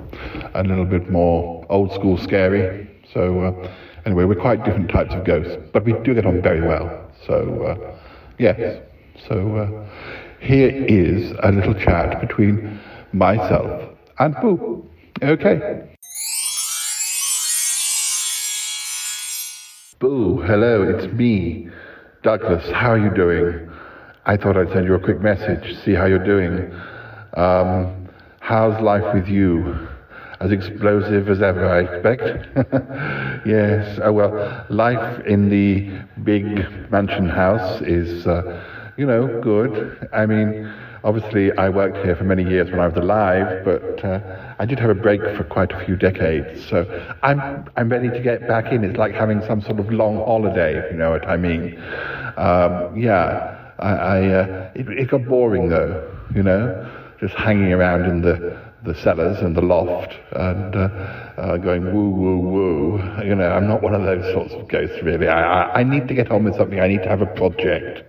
a little bit more old school scary. So uh, anyway, we're quite different types of ghosts, but we do get on very well. So uh, yes. So uh, here is a little chat between myself and Boo. Okay. Boo, hello, it's me, Douglas. How are you doing? I thought I'd send you a quick message, see how you're doing. Um, how's life with you? As explosive as ever, I expect. yes, oh well, life in the big mansion house is, uh, you know, good. I mean, obviously, I worked here for many years when I was alive, but uh, I did have a break for quite a few decades. So I'm, I'm ready to get back in. It's like having some sort of long holiday, if you know what I mean. Um, yeah. I, I uh, it, it got boring though, you know, just hanging around in the the cellars and the loft and uh, uh, going woo woo woo. You know, I'm not one of those sorts of ghosts really. I, I, need to get on with something. I need to have a project.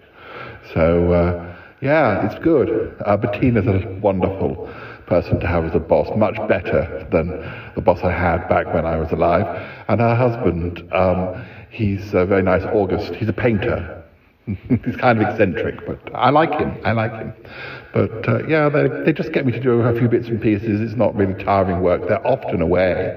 So uh, yeah, it's good. Uh, Bettina's a wonderful person to have as a boss, much better than the boss I had back when I was alive. And her husband, um, he's a very nice, August. He's a painter. He's kind of eccentric, but I like him. I like him. But uh, yeah, they, they just get me to do a few bits and pieces. It's not really tiring work. They're often away.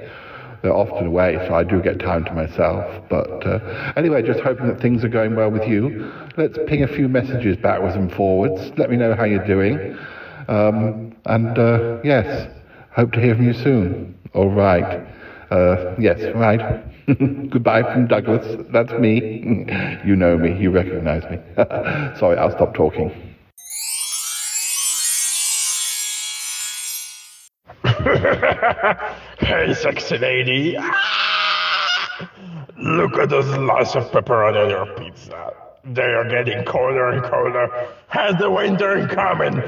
They're often away, so I do get time to myself. But uh, anyway, just hoping that things are going well with you. Let's ping a few messages backwards and forwards. Let me know how you're doing. Um, and uh, yes, hope to hear from you soon. All right. Uh, yes, right. Goodbye from Douglas. That's me. you know me. You recognize me. Sorry, I'll stop talking. Hey, sexy lady. Look at those slices of pepperoni on your pizza. They are getting colder and colder Has the winter coming.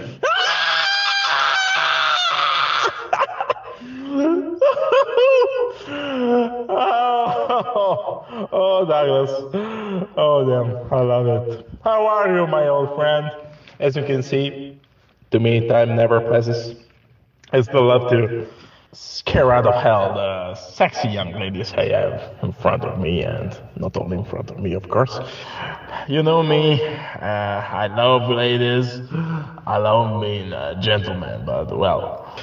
oh, oh, Douglas. Oh, damn. I love it. How are you, my old friend? As you can see, to me, time never passes. I still love to scare out of hell the sexy young ladies I have in front of me, and not only in front of me, of course. You know me, uh, I love ladies, I love being a gentleman, but well.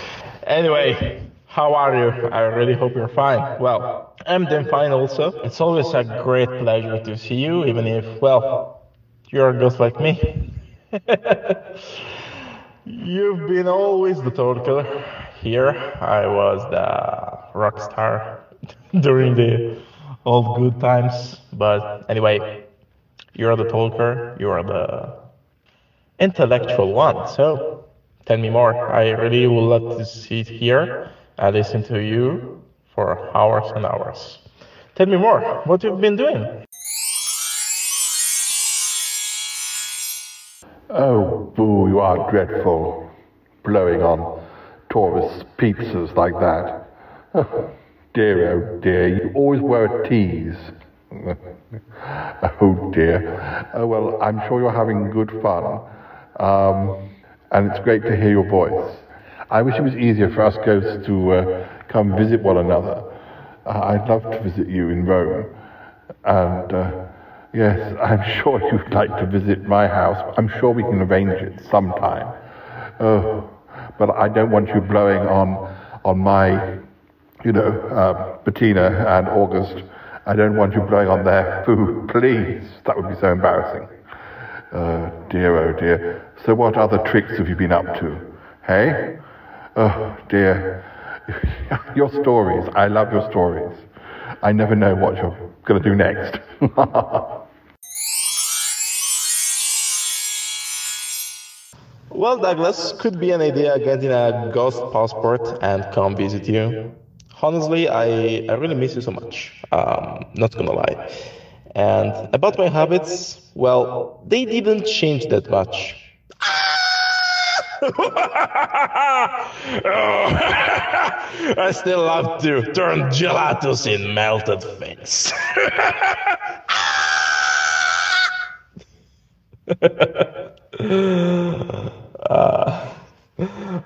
Anyway, how are you? I really hope you're fine. Well, I'm doing fine also. It's always a great pleasure to see you, even if, well, you're just like me. You've been always the talker. Here, I was the rock star during the old good times. But anyway, you're the talker, you are the intellectual one. So tell me more. I really would love to sit here and listen to you for hours and hours. Tell me more. What you've been doing? Oh, boo, you are dreadful. Blowing on tourist pizzas like that. Dear, oh dear, you always wear a tease. oh dear. Oh well, I'm sure you're having good fun. Um, and it's great to hear your voice. I wish it was easier for us ghosts to uh, come visit one another. Uh, I'd love to visit you in Rome. And uh, yes, I'm sure you'd like to visit my house. I'm sure we can arrange it sometime. Oh, but I don't want you blowing on on my, you know, uh, Bettina and August. I don't want you blowing on their food, please. That would be so embarrassing. Uh, dear, oh dear. So what other tricks have you been up to? Hey? Oh dear. your stories. I love your stories. I never know what you're going to do next. Well, Douglas, could be an idea getting a ghost passport and come visit you. Honestly, I, I really miss you so much. Um, not gonna lie. And about my habits, well, they didn't change that much. I still love to turn gelatos in melted things. uh,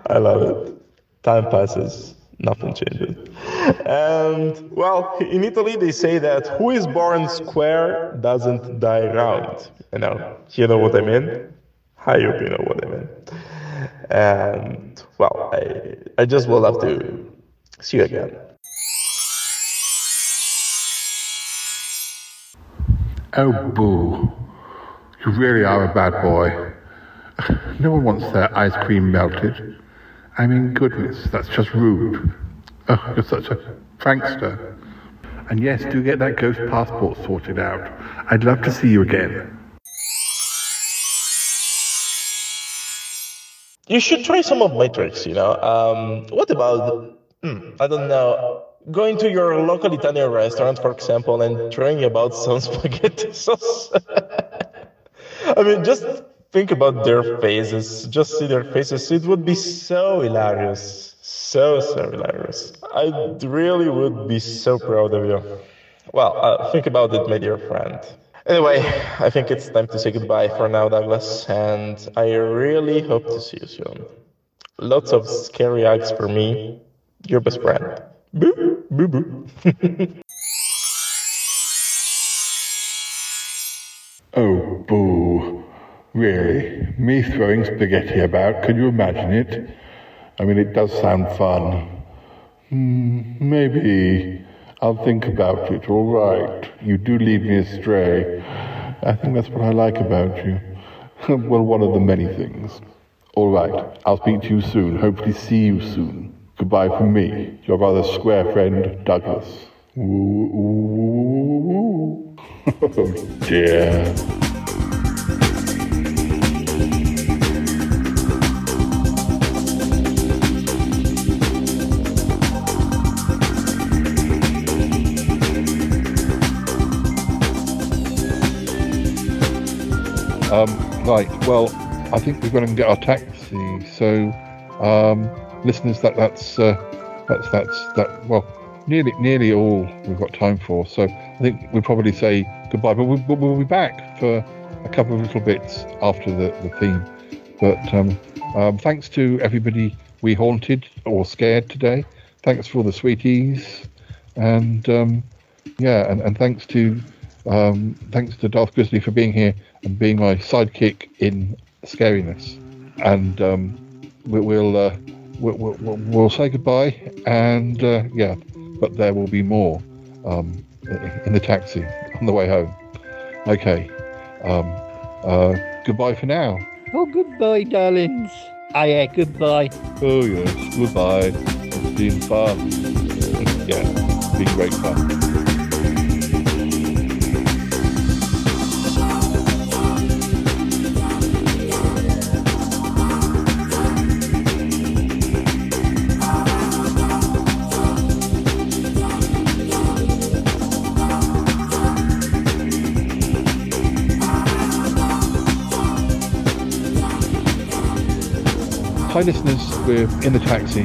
I love it. Time passes, nothing changes. And well, in Italy they say that who is born square doesn't die round. You know, you know what I mean? I hope you know what I mean. And well, I I just would love to see you again. oh, boo. You really are a bad boy. No one wants their ice cream melted. I mean, goodness, that's just rude. Oh, you're such a prankster. And yes, do get that ghost passport sorted out. I'd love to see you again. You should try some of my tricks, you know. Um, what about, hmm, I don't know, going to your local Italian restaurant, for example, and trying about some spaghetti sauce? I mean, just think about their faces. Just see their faces. It would be so hilarious. So, so hilarious. I really would be so proud of you. Well, uh, think about it, my dear friend. Anyway, I think it's time to say goodbye for now, Douglas, and I really hope to see you soon. Lots of scary hugs for me, your best friend. Boo, boo, boo. Really? Me throwing spaghetti about? Could you imagine it? I mean, it does sound fun. Hmm, maybe. I'll think about it, all right. You do lead me astray. I think that's what I like about you. well, one of the many things. All right, I'll speak to you soon. Hopefully, see you soon. Goodbye from me, your rather square friend, Douglas. Ooh, ooh, ooh, oh dear. Um, right. Well, I think we've got to get our taxi. So, um, listeners, that that's uh, that's that's that. Well, nearly nearly all we've got time for. So I think we'll probably say goodbye. But we'll, we'll be back for a couple of little bits after the, the theme. But um, um, thanks to everybody we haunted or scared today. Thanks for the sweeties, and um, yeah, and, and thanks to um, thanks to Darth Grizzly for being here and being my sidekick in scariness. And um, we, we'll, uh, we'll, we'll we'll say goodbye. And uh, yeah, but there will be more um, in the taxi on the way home. Okay. Um, uh, goodbye for now. Oh, goodbye, darlings. Ah, yeah, goodbye. Oh yes, goodbye. It's been fun. yeah, it's been great fun. Hi, listeners. We're in the taxi.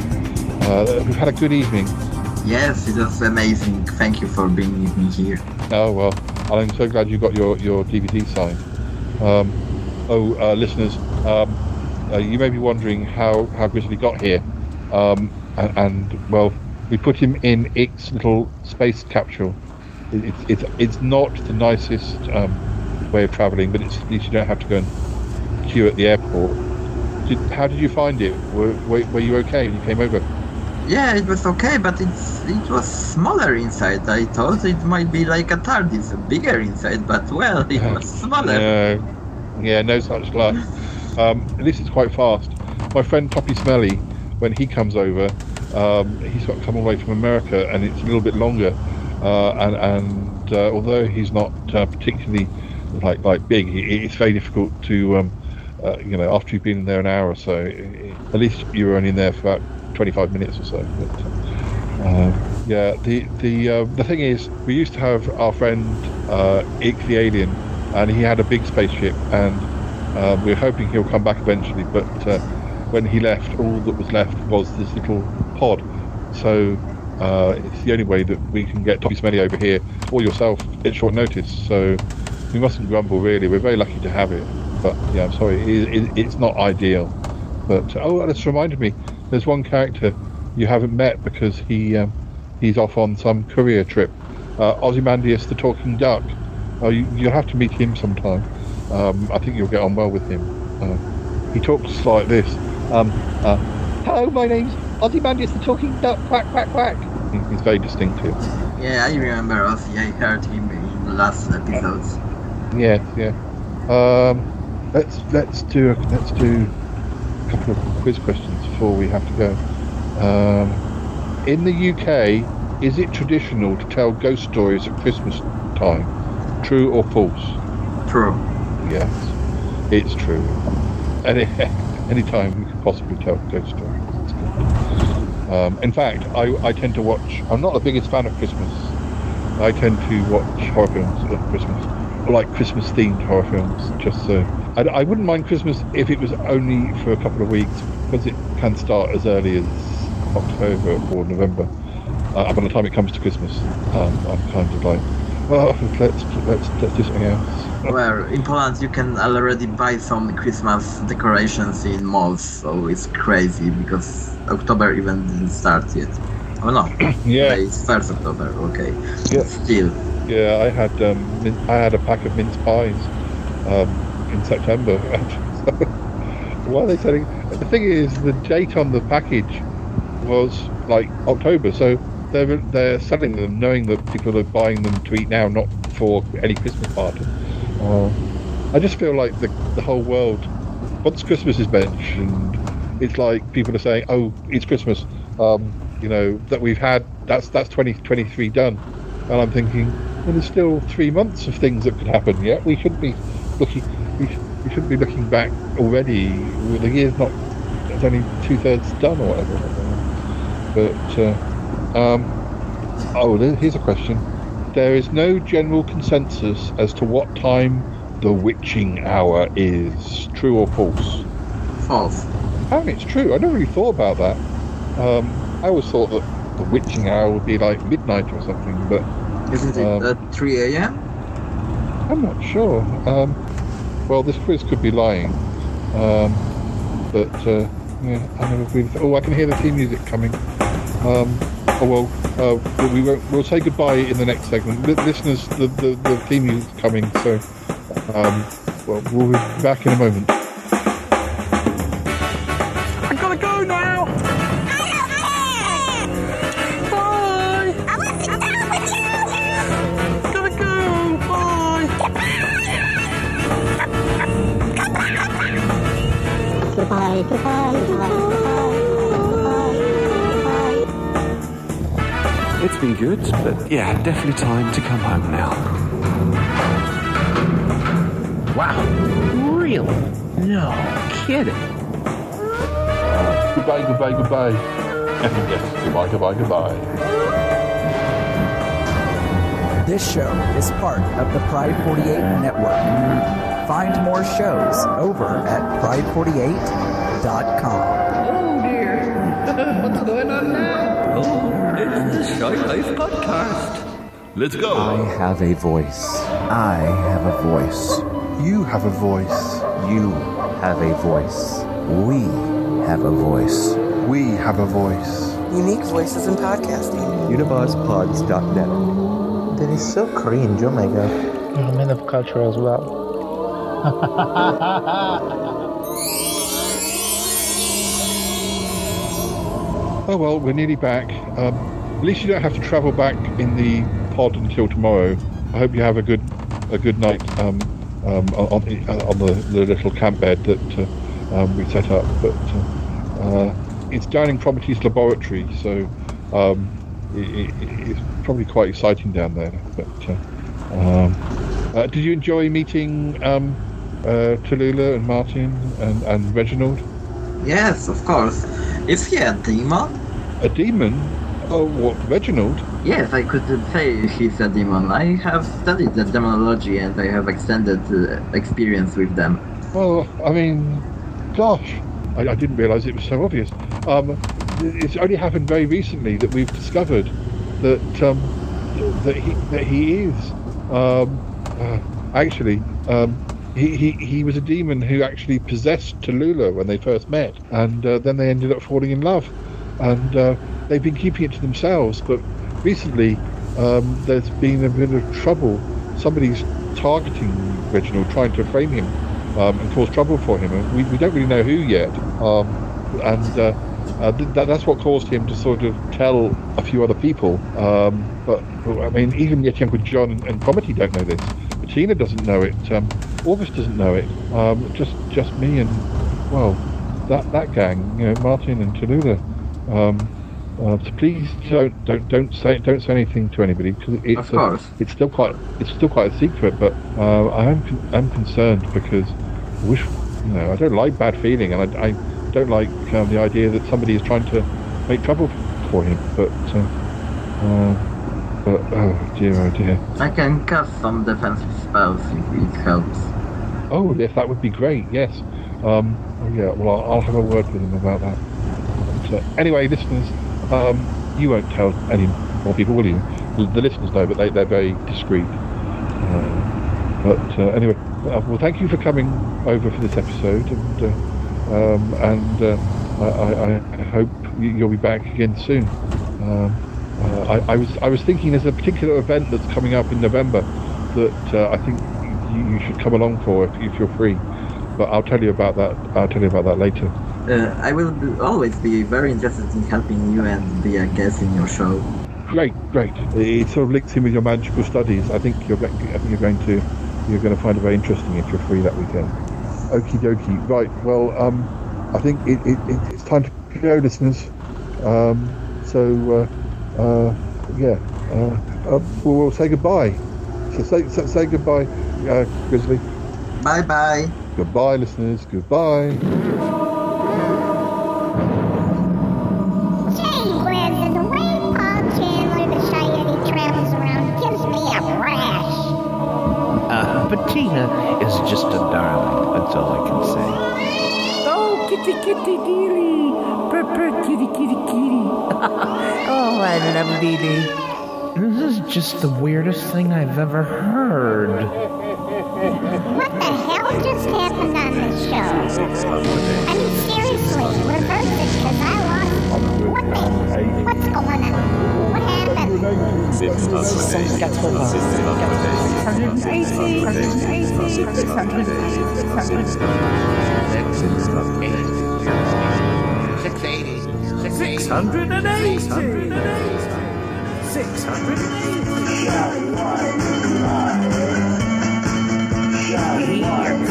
Uh, we've had a good evening. Yes, it was amazing. Thank you for being with me here. Oh well, I'm so glad you got your, your DVD signed. Um, oh, uh, listeners, um, uh, you may be wondering how, how Grizzly got here. Um, and, and, well, we put him in Ick's little space capsule. It, it's, it's, it's not the nicest um, way of travelling, but it's, at least you don't have to go and queue at the airport. Did, how did you find it? Were, were, were you okay when you came over? Yeah, it was okay, but it's it was smaller inside. I thought it might be like a TARDIS, bigger inside, but well, it was smaller. No, yeah, no such luck. Um, at least it's quite fast. My friend Toppie Smelly, when he comes over, um, he's got to come all the way from America, and it's a little bit longer. Uh, and and uh, although he's not uh, particularly like like big, it's very difficult to um, uh, you know after you've been in there an hour or so. At least you were only in there for about 25 minutes or so. But, uh, yeah, the the uh, the thing is, we used to have our friend uh, Ick the alien, and he had a big spaceship, and uh, we are hoping he'll come back eventually. But uh, when he left, all that was left was this little pod. So uh, it's the only way that we can get Toppie Smelly over here, or yourself, at short notice. So we mustn't grumble, really. We're very lucky to have it. But yeah, I'm sorry, it, it, it's not ideal. But oh, that's reminded me. There's one character you haven't met because he um, he's off on some career trip. Uh, Ozymandias the Talking Duck. Uh, you, you'll have to meet him sometime. Um, I think you'll get on well with him. Uh, he talks like this. Um, uh, Hello, my name's Ozymandias the Talking Duck. Quack, quack, quack. he's very distinctive. Yeah, I remember Ozzy. I heard him in the last episodes. Yeah, yeah. Um, let's let's do a, let's do a couple of quiz questions before we have to go. Um, in the UK, is it traditional to tell ghost stories at Christmas time? True or false? True. Yes, it's true. Any any time we could possibly tell a ghost story. Um, in fact, I, I tend to watch. I'm not the biggest fan of Christmas. I tend to watch horror films at Christmas, or like Christmas themed horror films, just so. I, I wouldn't mind Christmas if it was only for a couple of weeks, because it can start as early as October or November. Uh, by the time it comes to Christmas, um, I'm kind of like, well, let's let's let's do something else. Well, in Poland you can already buy some Christmas decorations in malls, so it's crazy because October even didn't start yet. Oh no, Yeah. it's first October. Okay, Yeah. still. Yeah, I had um, min- I had a pack of mince pies um, in September. Why are they selling? The thing is, the date on the package was like October, so they're they're selling them knowing that people are buying them to eat now, not for any Christmas party. Uh, I just feel like the the whole world, once Christmas is mentioned, it's like people are saying, "Oh, it's Christmas." Um, you know that we've had that's that's 2023 done, and I'm thinking, well, there's still three months of things that could happen. yet. we shouldn't be looking. We, sh- we shouldn't be looking back already. The year's not. It's only two thirds done or whatever. But uh, um, oh, here's a question. There is no general consensus as to what time the witching hour is. True or false? False. Apparently, it's true. I never really thought about that. Um, I always thought that the witching hour would be like midnight or something, but Isn't it Um, at 3 a.m.? I'm not sure. Um, well, this quiz could be lying, um, but uh, yeah, I never really. Th- oh, I can hear the theme music coming. Um, oh well, uh, we won't, we'll say goodbye in the next segment. Li- listeners, the, the, the theme music coming, so um, well, we'll be back in a moment. It's been good, but yeah, definitely time to come home now. Wow. Really? No kidding. Goodbye, goodbye, goodbye. yes, goodbye, goodbye, goodbye. This show is part of the Pride 48 network. Find more shows over at pride48.com. Oh dear. What's going on now? Oh, it's the Shy Life podcast. Let's go. I have a voice. I have a voice. You have a voice. You have a voice. We have a voice. We have a voice. Unique voices in podcasting. UnivazPods.net. That is so cringe, oh my god. I'm a man of culture as well. Oh well, we're nearly back. Um, at least you don't have to travel back in the pod until tomorrow. I hope you have a good a good night um, um, on, the- uh, on the, the little camp bed that uh, um, we set up. But uh, uh, it's down in Properties Laboratory, so um, it, it, it's probably quite exciting down there. But uh, um, did you enjoy meeting um, Tallulah and Martin and, and Reginald? Yes, of course. Is he a demon? A demon? Oh, what, Reginald? Yes, I could say he's a demon. I have studied the demonology and I have extended uh, experience with them. Well, I mean, gosh, I, I didn't realise it was so obvious. Um, it's only happened very recently that we've discovered that um, that he that he is um, uh, actually um, he, he he was a demon who actually possessed Tallulah when they first met, and uh, then they ended up falling in love, and uh, they've been keeping it to themselves. But recently, um, there's been a bit of trouble. Somebody's targeting Reginald, trying to frame him um, and cause trouble for him. And we, we don't really know who yet. Um, and uh, uh, th- that, that's what caused him to sort of tell a few other people. Um, but, I mean, even Yeti Uncle John and, and Cromitty don't know this. Bettina doesn't know it. Um, August doesn't know it. Um, just just me and, well, that, that gang, you know, Martin and Tallulah. Um, Uh, so please don't don't don't say don't say anything to anybody because it's Of course. A, it's still quite it's still quite a secret. But uh, I am con- I'm concerned because I wish you know I don't like bad feeling and I, I don't like um, the idea that somebody is trying to make trouble for him. But uh, uh, but oh dear oh dear. I can cast some defensive spells if it helps. Oh, yes, that would be great. Yes. Um, oh, yeah. Well, I'll, I'll have a word with him about that. Uh, anyway, listeners, um, you won't tell any more people, will you? The, listeners know, but they, they're very discreet. Uh, but uh, anyway, uh, well, thank you for coming over for this episode, and uh, um, and uh, I, I, hope you- you'll be back again soon. Um, uh, I, I was I was thinking there's a particular event that's coming up in November that I think you, you should come along for if, if you're free. But I'll tell you about that. I'll tell you about that later. Uh, I will be, always be very interested in helping you and be a guest in your show. Great, great. It sort of links in with your magical studies. I think you're I think you're going to you're going to find it very interesting if you're free that weekend. Okie dokie. Right. Well, um, I think it, it, it, it's time to go, listeners. Um, so uh, uh, yeah, uh, uh, we'll, we'll say goodbye. So say say, say goodbye, uh, Grizzly. Bye bye. Goodbye, listeners. Goodbye. Bettina is just a darling. That's all I can say. Oh, kitty, kitty, dearie. Purr, purr, kitty, kitty, kitty. oh, I love Dee This is just the weirdest thing I've ever heard. What the hell just happened on this show? I mean, seriously, reverse it, because I lost. What the? What's going on?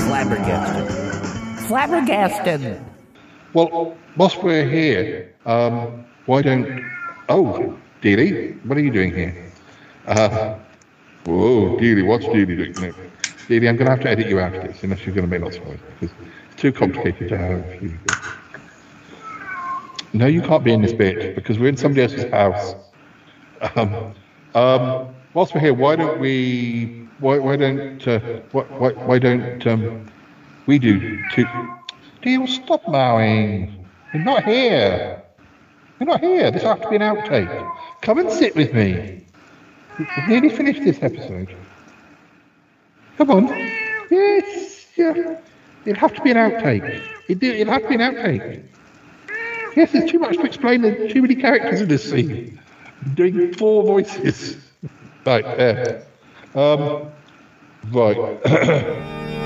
Flabbergasted. Flabbergasted. Well, whilst we're here, um, why don't? Oh, Dealey, what are you doing here? Uh, whoa, Dealey, what's Dealey doing? No. I'm going to have to edit you out of this unless you're going to make lots of noise it's too complicated to have you. No, you can't be in this bit because we're in somebody else's house. Um, um, whilst we're here, why don't we? Why, why don't? Uh, why, why, why don't um, we do two? Stop mowing. You're not here. You're not here. This will have to be an outtake. Come and sit with me. We've nearly finished this episode. Come on. Yes. Yeah. It'll have to be an outtake. It, it'll have to be an outtake. Yes, there's too much to explain. There's too many characters in this scene. I'm doing four voices. Right, there. Um, right.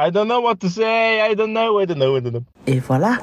I don't know what to say. I don't know. I don't know. I don't know. Et voilà.